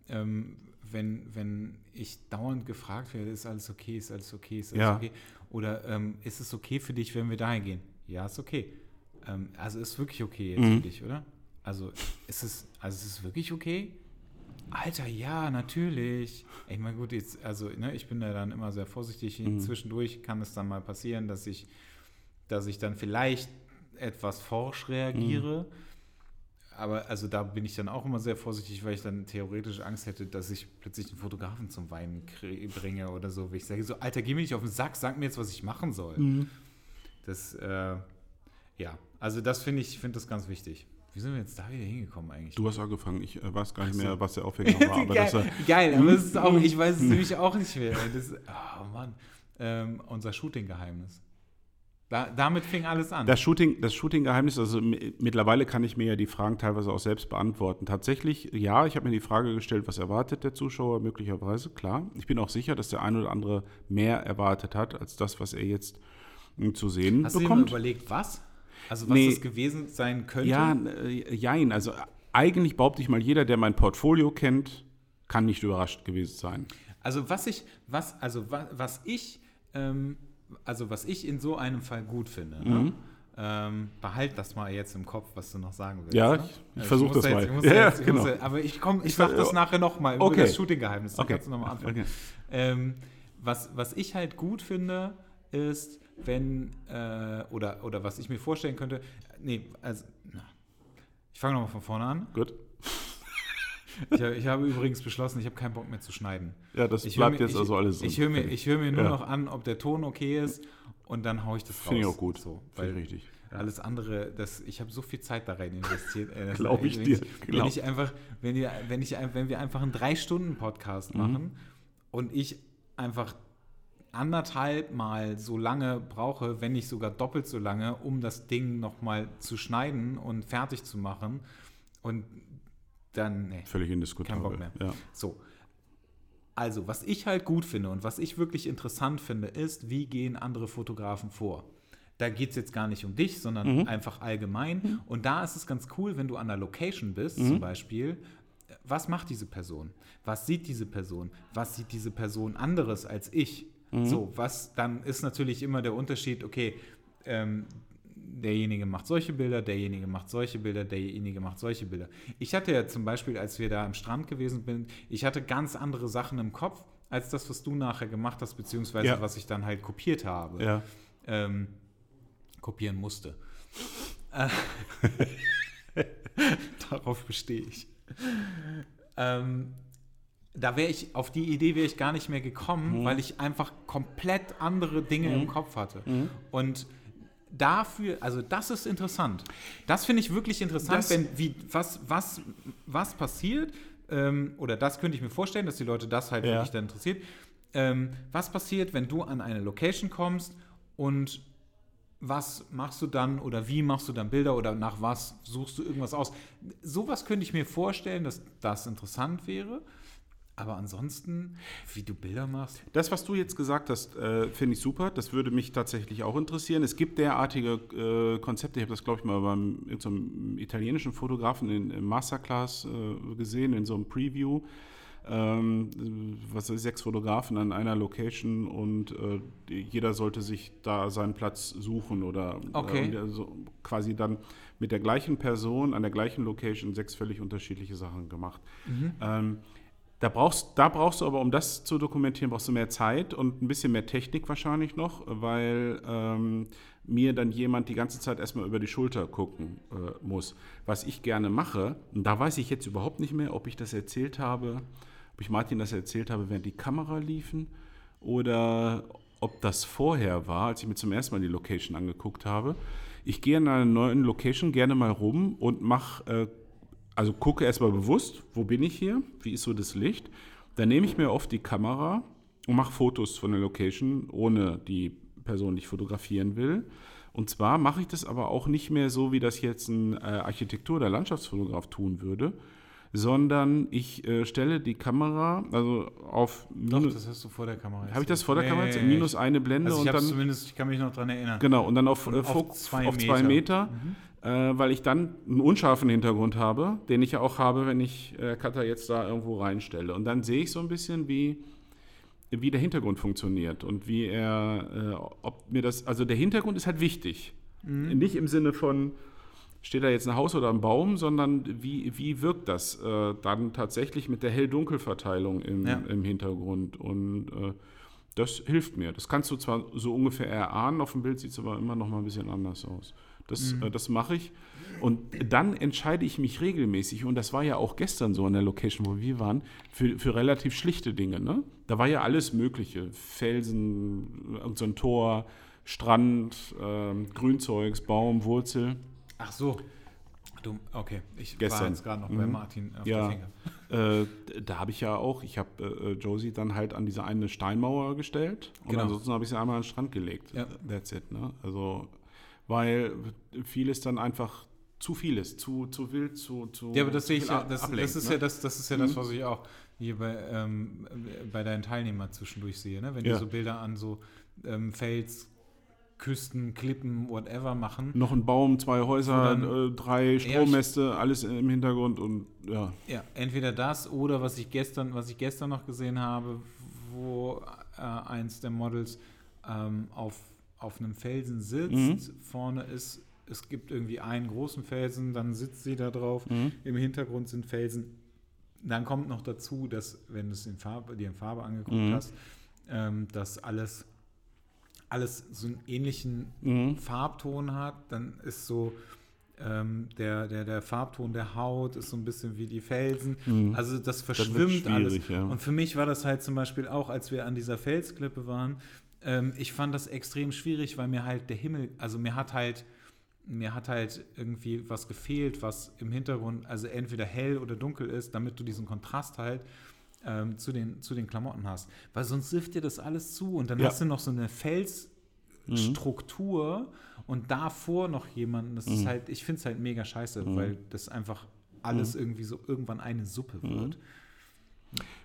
ähm, wenn, wenn ich dauernd gefragt werde, ist alles okay, ist alles okay, ist alles Ja. okay. Oder ähm, ist es okay für dich, wenn wir dahin gehen? Ja, ist okay. Ähm, also ist wirklich okay jetzt Mhm. für dich, oder? Also ist es, also ist es wirklich okay? Alter, ja, natürlich. Ich meine, gut, jetzt, also, ne, ich bin da dann immer sehr vorsichtig. Mhm. Zwischendurch kann es dann mal passieren, dass ich, dass ich dann vielleicht etwas forsch reagiere. Aber also da bin ich dann auch immer sehr vorsichtig, weil ich dann theoretisch Angst hätte, dass ich plötzlich einen Fotografen zum Weinen bringe oder so. Weil ich sage so, Alter, geh mir nicht auf den Sack, sag mir jetzt, was ich machen soll. Das, äh, ja, also das finde ich, finde das ganz wichtig. Wie sind wir jetzt da wieder hingekommen eigentlich? Du hast angefangen, ich äh, weiß gar nicht so. mehr, was der Aufhänger war. Aber *laughs* geil, äh, geil, aber es ist auch, ich weiß es nämlich auch nicht mehr. Das, oh Mann, ähm, unser Shooting-Geheimnis. Da, damit fing alles an. Das Shooting, das Shooting-Geheimnis, also mi- mittlerweile kann ich mir ja die Fragen teilweise auch selbst beantworten. Tatsächlich, ja, ich habe mir die Frage gestellt, was erwartet der Zuschauer möglicherweise, klar. Ich bin auch sicher, dass der eine oder andere mehr erwartet hat, als das, was er jetzt mm, zu sehen Hast du dir mal bekommt. überlegt, was? Also was Nee. das gewesen sein könnte? Ja, äh, jein, also eigentlich behaupte ich mal, jeder, der mein Portfolio kennt, kann nicht überrascht gewesen sein. Also was ich, was, also was, was ich, ähm, also was ich in so einem Fall gut finde, Mhm. ne? ähm, behalt das mal jetzt im Kopf, was du noch sagen willst. Ja, ne? ich- ich Äh, versuch muss das jetzt- mal. ich muss Ja, jetzt- ich muss genau. jetzt- aber ich komme, ich Ich sag ver- das nachher nochmal über Okay. das Shooting-Geheimnis. Okay. kannst du nochmal antworten. Okay. Ähm, was, was ich halt gut finde, ist, wenn, äh, oder, oder was ich mir vorstellen könnte, nee, also, na, ich fange nochmal von vorne an. Gut. *laughs* Ich, ich habe übrigens beschlossen, ich habe keinen Bock mehr zu schneiden. Ja, das Ich bleibt mir- jetzt ich, also alles. Ich höre mir, ich hör mir nur Ja. noch an, ob der Ton okay ist und dann haue ich das raus. Finde ich auch gut. So, Finde ich richtig. Alles andere, das, ich habe so viel Zeit da rein investiert. äh, das- Glaub ich wenn dir, wenn glaub. ich einfach, wenn, ihr, wenn, ich, wenn wir einfach einen Drei-Stunden-Podcast Mhm. machen und ich einfach anderthalb Mal so lange brauche, wenn nicht sogar doppelt so lange, um das Ding nochmal zu schneiden und fertig zu machen und dann, nee. Völlig indiskutabel. Kein Bock mehr. Ja. So. Also, was ich halt gut finde und was ich wirklich interessant finde, ist, wie gehen andere Fotografen vor. Da geht es jetzt gar nicht um dich, sondern Mhm. einfach allgemein. Und da ist es ganz cool, wenn du an der Location bist, Mhm. zum Beispiel. Was macht diese Person? Was sieht diese Person? Was sieht diese Person anderes als ich? Mhm. So, was dann ist natürlich immer der Unterschied, okay, ähm, derjenige macht solche Bilder, derjenige macht solche Bilder, derjenige macht solche Bilder. Ich hatte ja zum Beispiel, als wir da am Strand gewesen sind, ich hatte ganz andere Sachen im Kopf, als das, was du nachher gemacht hast, beziehungsweise Ja. was ich dann halt kopiert habe. Ja. Ähm, kopieren musste. *laughs* *laughs* Darauf bestehe ich. Ähm, da wäre ich, auf die Idee wäre ich gar nicht mehr gekommen, weil ich einfach komplett andere Dinge im Kopf hatte. Und dafür, also das ist interessant. Das finde ich wirklich interessant, Das- wenn, wie, was, was, was passiert, ähm, oder das könnte ich mir vorstellen, dass die Leute das halt Ja. wirklich dann interessiert. Ähm, was passiert, wenn du an eine Location kommst und was machst du dann oder wie machst du dann Bilder oder nach was suchst du irgendwas aus? Sowas könnte ich mir vorstellen, dass das interessant wäre. Aber ansonsten, wie du Bilder machst, Das, was du jetzt gesagt hast, äh, finde ich super. Das würde mich tatsächlich auch interessieren. Es gibt derartige äh, Konzepte. Ich habe das, glaube ich, mal beim irgendeinem italienischen Fotografen in, im Masterclass äh, gesehen, in so einem Preview. Ähm, was sechs Fotografen an einer Location und äh, jeder sollte sich da seinen Platz suchen oder Okay. äh, und der so quasi dann mit der gleichen Person an der gleichen Location sechs völlig unterschiedliche Sachen gemacht. Ähm, Da brauchst, da brauchst du aber, um das zu dokumentieren, brauchst du mehr Zeit und ein bisschen mehr Technik wahrscheinlich noch, weil ähm, mir dann jemand die ganze Zeit erstmal über die Schulter gucken äh, muss. Was ich gerne mache, und da weiß ich jetzt überhaupt nicht mehr, ob ich das erzählt habe, ob ich Martin das erzählt habe, während die Kamera liefen oder ob das vorher war, als ich mir zum ersten Mal die Location angeguckt habe. Ich gehe in einer neuen Location gerne mal rum und mache äh, also gucke erstmal bewusst, wo bin ich hier, wie ist so das Licht. Dann nehme ich mir oft die Kamera und mache Fotos von der Location, ohne die Person, die ich fotografieren will. Und zwar mache ich das aber auch nicht mehr so, wie das jetzt ein äh, Architektur- oder Landschaftsfotograf tun würde, sondern ich äh, stelle die Kamera also auf Doch, das hast du vor der Kamera. Habe ich das vor der Kamera? Nee, minus eine Blende also ich und dann zumindest, ich kann mich noch daran erinnern. Genau und dann auf, äh, auf, zwei, auf Meter. zwei Meter. Mhm äh, weil ich dann einen unscharfen Hintergrund habe, den ich ja auch habe, wenn ich äh, Cutter jetzt da irgendwo reinstelle. Und dann sehe ich so ein bisschen, wie, wie der Hintergrund funktioniert und wie er, äh, ob mir das, also der Hintergrund ist halt wichtig. Mhm. Nicht im Sinne von, steht da jetzt ein Haus oder ein Baum, sondern wie, wie wirkt das äh, dann tatsächlich mit der Hell-Dunkel-Verteilung im, ja. im Hintergrund. Und äh, das hilft mir. Das kannst du zwar so ungefähr erahnen, auf dem Bild sieht es aber immer noch mal ein bisschen anders aus. Das, mhm. äh, das mache ich. Und dann entscheide ich mich regelmäßig, und das war ja auch gestern so an der Location, wo wir waren, für, für relativ schlichte Dinge. Ne? Da war ja alles Mögliche. Felsen, so ein Tor, Strand, äh, Grünzeugs, Baum, Wurzel. Ach so. Du, okay, ich Gestern. war jetzt gerade noch mhm. bei Martin auf ja. der *laughs* Äh, da habe ich ja auch, ich habe äh, Josie dann halt an diese eine Steinmauer gestellt und genau. ansonsten habe ich sie einmal an den Strand gelegt. Ja. That's it. Ne? Also weil vieles dann einfach zu viel ist, zu, zu wild, zu, zu Ja, aber das sehe ich ja, das, ablenkt, das ist ne? ja das, das ist ja mhm. das, was ich auch hier bei, ähm, bei deinen Teilnehmern zwischendurch sehe, ne? Wenn ja. die so Bilder an so ähm, Fels, Küsten, Klippen, whatever machen. Noch ein Baum, zwei Häuser, dann, äh, drei Strommäste, alles im Hintergrund und ja. Ja, entweder das oder was ich gestern, was ich gestern noch gesehen habe, wo äh, eins der Models ähm, auf auf einem Felsen sitzt, mhm. vorne ist, es gibt irgendwie einen großen Felsen, dann sitzt sie da drauf, mhm. im Hintergrund sind Felsen. Dann kommt noch dazu, dass, wenn du es in Farbe, dir in Farbe angeguckt mhm. hast, ähm, dass alles, alles so einen ähnlichen mhm. Farbton hat, dann ist so, ähm, der, der, der Farbton der Haut ist so ein bisschen wie die Felsen. Mhm. Also das verschwimmt das alles. Ja. Und für mich war das halt zum Beispiel auch, als wir an dieser Felsklippe waren, ähm, ich fand das extrem schwierig, weil mir halt der Himmel, also mir hat halt, mir hat halt irgendwie was gefehlt, was im Hintergrund, also entweder hell oder dunkel ist, damit du diesen Kontrast halt ähm, zu, den, zu den Klamotten hast. Weil sonst sifft dir das alles zu und dann ja. hast du noch so eine Felsstruktur mhm. und davor noch jemanden. Das mhm. ist halt, ich finde es halt mega scheiße, mhm. weil das einfach alles mhm. irgendwie so irgendwann eine Suppe wird.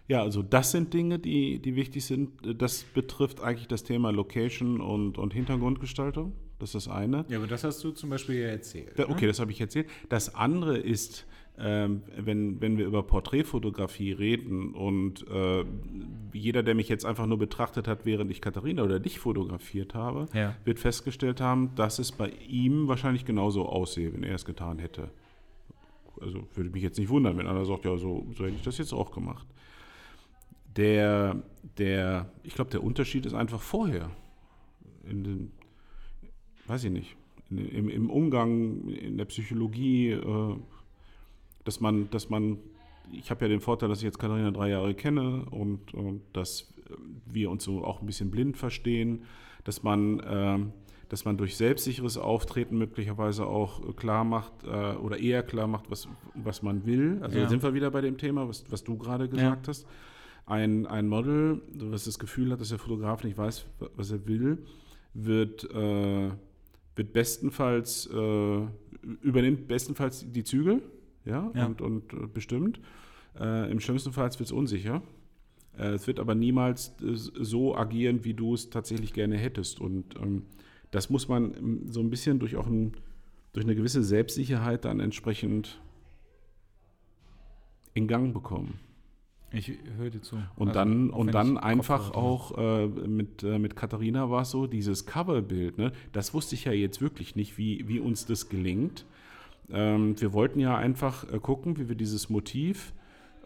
Ja, also das sind Dinge, die, die wichtig sind. Das betrifft eigentlich das Thema Location und, und Hintergrundgestaltung. Das ist das eine. Ja, aber das hast du zum Beispiel ja erzählt. Da, okay, ne? das habe ich erzählt. Das andere ist, ähm, wenn, wenn wir über Porträtfotografie reden und äh, jeder, der mich jetzt einfach nur betrachtet hat, während ich Katharina oder dich fotografiert habe, ja. wird festgestellt haben, dass es bei ihm wahrscheinlich genauso aussehe, wenn er es getan hätte. Also würde mich jetzt nicht wundern, wenn einer sagt, ja, so, so hätte ich das jetzt auch gemacht. Der, der, ich glaube, der Unterschied ist einfach vorher. In den, weiß ich nicht, in, im, im, Umgang, in der Psychologie, äh, dass man, dass man, ich habe ja den Vorteil, dass ich jetzt Katharina drei Jahre kenne und, und dass wir uns so auch ein bisschen blind verstehen, dass man, äh, dass man durch selbstsicheres Auftreten möglicherweise auch klar macht äh, oder eher klar macht, was, was man will. Also ja. da sind wir wieder bei dem Thema, was, was du gerade gesagt ja. hast ein, ein Model, was das Gefühl hat, dass der Fotograf nicht weiß, was er will, wird, äh, wird bestenfalls, äh, übernimmt bestenfalls die Zügel ja, ja. und, und äh, bestimmt. Äh, Im schlimmsten Fall wird es unsicher. Äh, es wird aber niemals äh, so agieren, wie du es tatsächlich gerne hättest. Und ähm, das muss man ähm, so ein bisschen durch auch ein, durch eine gewisse Selbstsicherheit dann entsprechend in Gang bekommen. Ich höre dir zu. Und also, dann, und dann einfach auch äh, mit, äh, mit Katharina war es so, dieses Coverbild, ne, das wusste ich ja jetzt wirklich nicht, wie, wie uns das gelingt. Ähm, wir wollten ja einfach äh, gucken, wie wir dieses Motiv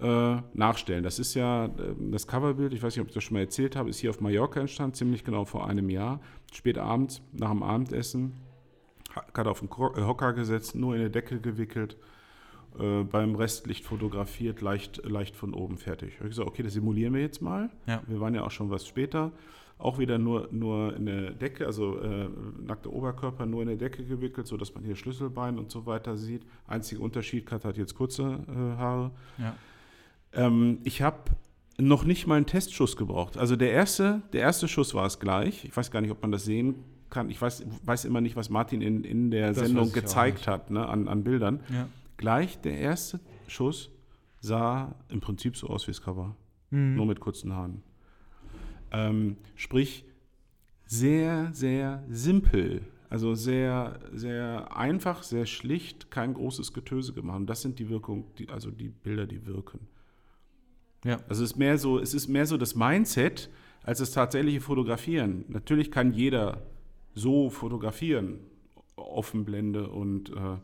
äh, nachstellen. Das ist ja äh, das Coverbild, ich weiß nicht, ob ich das schon mal erzählt habe, ist hier auf Mallorca entstanden, ziemlich genau vor einem Jahr. Spät abends, nach dem Abendessen, gerade auf den äh, Hocker gesetzt, nur in der Decke gewickelt, äh, beim Restlicht fotografiert, leicht, leicht von oben fertig. Ich habe gesagt, okay, das simulieren wir jetzt mal. Ja. Wir waren ja auch schon was später. Auch wieder nur, nur in der Decke, also äh, nackter Oberkörper nur in der Decke gewickelt, sodass man hier Schlüsselbein und so weiter sieht. Einziger Unterschied, Kat hat jetzt kurze äh, Haare. Ja. Ähm, ich habe noch nicht mal einen Testschuss gebraucht. Also der erste, der erste Schuss war es gleich. Ich weiß gar nicht, ob man das sehen kann. Ich weiß, weiß immer nicht, was Martin in, in der Das Sendung gezeigt hat ne, an, an Bildern. Ja. Gleich der erste Schuss sah im Prinzip so aus wie das Cover. Mhm. Nur mit kurzen Haaren. Ähm, sprich, sehr, sehr simpel. Also sehr, sehr einfach, sehr schlicht, kein großes Getöse gemacht. Und das sind die Wirkung, die, also die Bilder, die wirken. Ja. Also es ist mehr so, es ist mehr so das Mindset als das tatsächliche Fotografieren. Natürlich kann jeder so fotografieren, Offenblende und äh,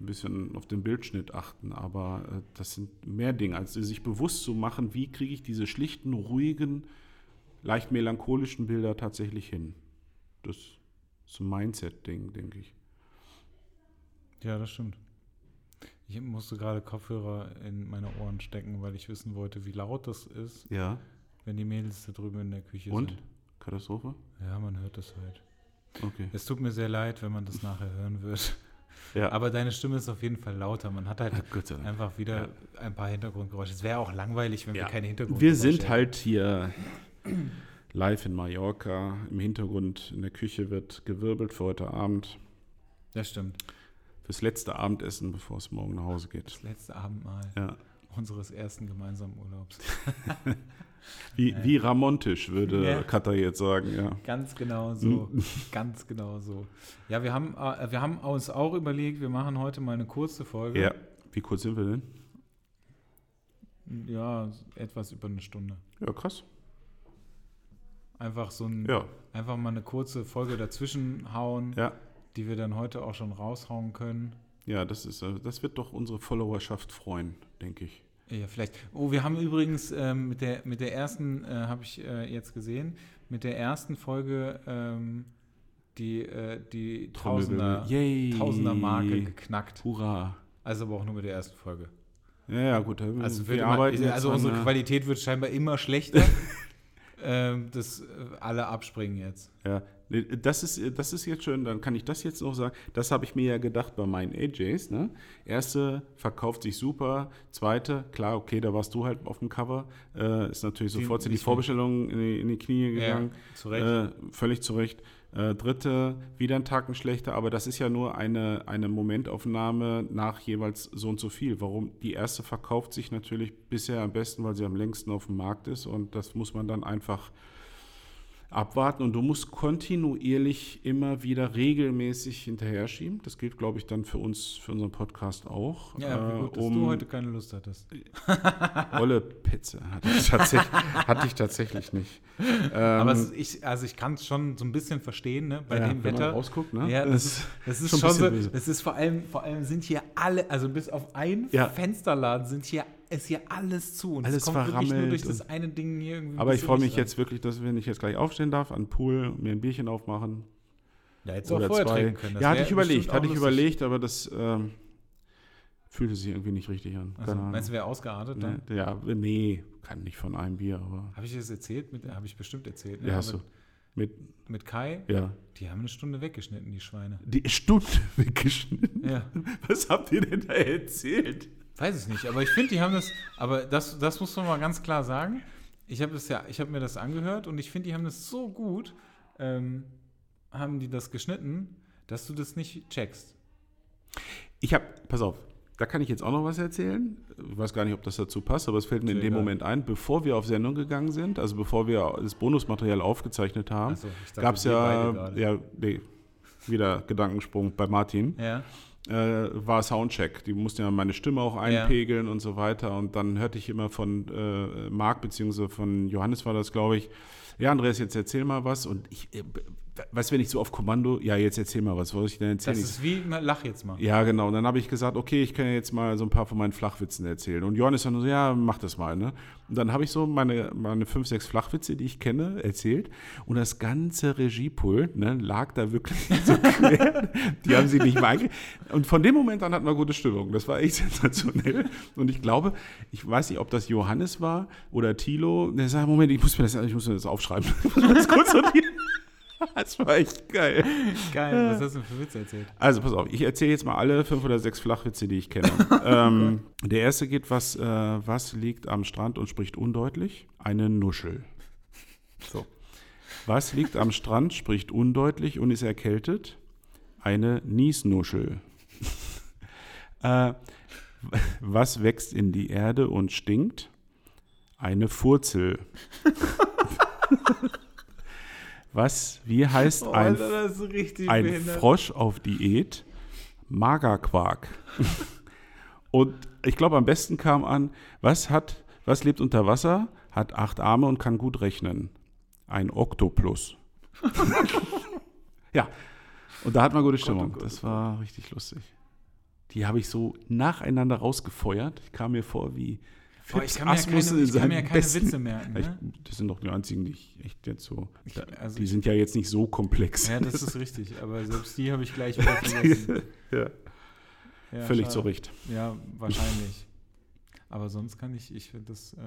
ein bisschen auf den Bildschnitt achten, aber äh, das sind mehr Dinge, als sich bewusst zu machen, wie kriege ich diese schlichten, ruhigen, leicht melancholischen Bilder tatsächlich hin. Das ist ein Mindset-Ding, denke ich. Ja, das stimmt. Ich musste gerade Kopfhörer in meine Ohren stecken, weil ich wissen wollte, wie laut das ist, Ja. wenn die Mädels da drüben in der Küche Und? sind. Katastrophe? Ja, man hört das halt. Okay. Es tut mir sehr leid, wenn man das nachher hören wird. Ja. Aber deine Stimme ist auf jeden Fall lauter. Man hat halt einfach wieder ein paar Hintergrundgeräusche. Es wäre auch langweilig, wenn Ja. wir keine Hintergrundgeräusche Wir sind hätten. halt hier live in Mallorca. Im Hintergrund in der Küche wird gewirbelt für heute Abend. Das stimmt. Fürs letzte Abendessen, bevor es morgen nach Hause geht. Das letzte Abendmahl Ja. unseres ersten gemeinsamen Urlaubs. *laughs* Wie, wie Ramontisch würde Ja. Katha jetzt sagen, ja. Ganz genau *laughs* so. Ganz genau so. Ja, wir haben, äh, wir haben uns auch überlegt, wir machen heute mal eine kurze Folge. Ja. Wie kurz sind wir denn? Ja, etwas über eine Stunde. Ja, krass. Einfach so ein, Ja, einfach mal eine kurze Folge dazwischen hauen, ja. die wir dann heute auch schon raushauen können. Ja, das ist, äh, das wird doch unsere Followerschaft freuen, denke ich. Ja, vielleicht. Oh, wir haben übrigens ähm, mit, der, mit der ersten, äh, habe ich äh, jetzt gesehen, mit der ersten Folge ähm, die, äh, die Tausender. Tausender Marke geknackt. Hurra. Also aber auch nur mit der ersten Folge. Ja, ja, gut. äh, Also, wir wird arbeiten immer, jetzt also unsere äh, Qualität wird scheinbar immer schlechter. *laughs* ähm, dass äh, alle abspringen jetzt. Ja, das ist, das ist jetzt schön, dann kann ich das jetzt noch sagen. Das habe ich mir ja gedacht bei meinen AJs. Ne? Erste verkauft sich super, zweite, klar, okay, da warst du halt auf dem Cover. Äh, ist natürlich sofort die die- Vorbestellungen in die, in die Knie gegangen. zu Recht. Äh, völlig zu Recht. Äh, dritte, wieder ein Tacken schlechter, aber das ist ja nur eine, eine Momentaufnahme nach jeweils so und so viel. Warum? Die erste verkauft sich natürlich bisher am besten, weil sie am längsten auf dem Markt ist und das muss man dann einfach abwarten und du musst kontinuierlich immer wieder regelmäßig hinterher schieben. Das gilt, glaube ich, dann für uns, für unseren Podcast auch. ja, wie äh, gut, dass du heute keine Lust hattest. Olle Petze hatte ich tatsächlich, hatte ich tatsächlich nicht. Ähm, Aber es, ich, also ich kann es schon so ein bisschen verstehen, ne? bei ja, dem wenn man Wetter. rausguckt, ne? Ja, das ist, das ist schon schon, so, das ist vor allem, vor allem sind hier alle, also bis auf ein Ja. Fensterladen sind hier, ist hier alles zu. Und Alles es kommt wirklich nur verrammelt durch das eine Ding hier irgendwie. Aber ich freue mich rein. jetzt wirklich, dass wenn ich jetzt gleich aufstehen darf, an den Pool, mir ein Bierchen aufmachen. Ja, hättest du auch oder vorher zwei. trinken können. Das ja, hatte ich überlegt, hatte ich überlegt, aber das ähm, fühlte sich irgendwie nicht richtig an. Also, meinst du, wäre ausgeartet dann? Ne? Ja, nee, kann nicht von einem Bier, aber. Habe ich das erzählt? Habe ich bestimmt erzählt. ne? Ja, hast du. mit, Mit, mit Kai, ja. die haben eine Stunde weggeschnitten, die Schweine. Die Stunde *laughs* weggeschnitten. Ja. Was habt ihr denn da erzählt? Weiß ich nicht, aber ich finde, die haben das, aber das, das muss man mal ganz klar sagen. Ich habe ja, ich habe mir das angehört und ich finde, die haben das so gut, ähm, haben die das geschnitten, dass du das nicht checkst. Ich habe, pass auf, da kann ich jetzt auch noch was erzählen. Ich weiß gar nicht, ob das dazu passt, aber es fällt mir in dem. Moment ein, bevor wir auf Sendung gegangen sind, also bevor wir das Bonusmaterial aufgezeichnet haben, so, gab es ja, ja, nee, wieder Gedankensprung bei Martin, Ja, äh, war Soundcheck. Die mussten ja meine Stimme auch Ja. einpegeln und so weiter. Und dann hörte ich immer von äh, Marc, beziehungsweise von Johannes war das, glaube ich, ja, Andreas, jetzt erzähl mal was. Und ich, äh, weißt du, wenn ich so auf Kommando, ja, jetzt erzähl mal was, was soll ich denn erzählen? Das ist wie, lach jetzt mal. Ja, genau. Und dann habe ich gesagt, okay, ich kann ja jetzt mal so ein paar von meinen Flachwitzen erzählen. Und Johannes dann so, ja, mach das mal. Ne? Und dann habe ich so meine, meine fünf, sechs Flachwitze, die ich kenne, erzählt. Und das ganze Regiepult ne, lag da wirklich *laughs* so quer. die haben sie nicht mal einge Und von dem Moment an hatten wir gute Stimmung. Das war echt *laughs* sensationell. Und ich glaube, ich weiß nicht, ob das Johannes war oder Thilo. Der sagt, Moment, ich muss mir das, ich muss mir das aufschreiben. *laughs* Ich muss mir das kurz sortieren. *laughs* Das war echt geil. Geil, was hast du für Witze erzählt? Also pass auf, ich erzähle jetzt mal alle fünf oder sechs Flachwitze, die ich kenne. *laughs* ähm, der erste geht, was, äh, was liegt am Strand und spricht undeutlich? Eine Nuschel. So. Was liegt am Strand, spricht undeutlich und ist erkältet? Eine Niesnuschel. *laughs* äh, was wächst in die Erde und stinkt? Eine Furzel. Was, wie heißt Oh, ein, Alter, ein behindert. Frosch auf Diät? Magerquark. *laughs* und ich glaube, am besten kam an, was hat, was lebt unter Wasser, hat acht Arme und kann gut rechnen? Ein Oktoplus. *laughs* ja. Und da hat man gute Stimmung. Gott, das war richtig lustig. Die habe ich so nacheinander rausgefeuert. Ich kam mir vor wie Boah, ich kann mir ja keine, ich kann mir ja keine besten- Witze merken. Ne? das sind doch die einzigen, die ich echt jetzt so. Da, also die sind ja jetzt nicht so komplex. Ja, das ist richtig. Aber selbst die habe ich gleich *laughs* wieder vergessen. ja, Ja, völlig schade. zu Recht. Ja, wahrscheinlich. Aber sonst kann ich, ich finde das äh,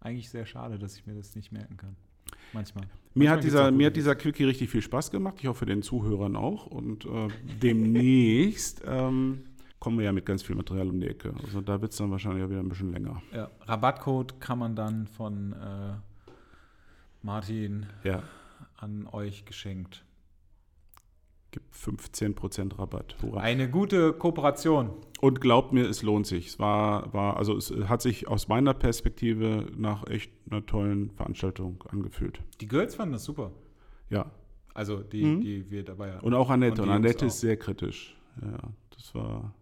eigentlich sehr schade, dass ich mir das nicht merken kann. Manchmal. Mir Manchmal hat, dieser, mir hat dieser Quickie richtig viel Spaß gemacht. Ich hoffe, den Zuhörern auch. Und äh, demnächst ähm, kommen wir ja mit ganz viel Material um die Ecke. Also da wird es dann wahrscheinlich auch wieder ein bisschen länger. Ja, Rabattcode kann man dann von äh, Martin Ja, an euch geschenkt. gibt 15% Rabatt. Hurra. Eine gute Kooperation. Und glaubt mir, es lohnt sich. Es war, war, also es hat sich aus meiner Perspektive nach echt einer tollen Veranstaltung angefühlt. Die Girls fanden das super. Ja. Also die, Mhm. die wir dabei hatten. Und auch Annette. Und Und, Annette ist sehr kritisch. Ja, das war.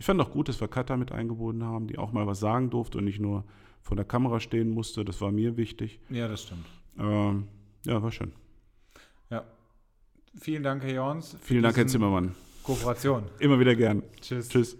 Ich fand auch gut, dass wir Katha mit eingebunden haben, die auch mal was sagen durfte und nicht nur vor der Kamera stehen musste. Das war mir wichtig. Ja, das stimmt. Ähm, ja, war schön. Ja. Vielen Dank, Herr Jorns. Vielen Dank, Herr Zimmermann. Kooperation. Immer wieder gern. Tschüss. Tschüss.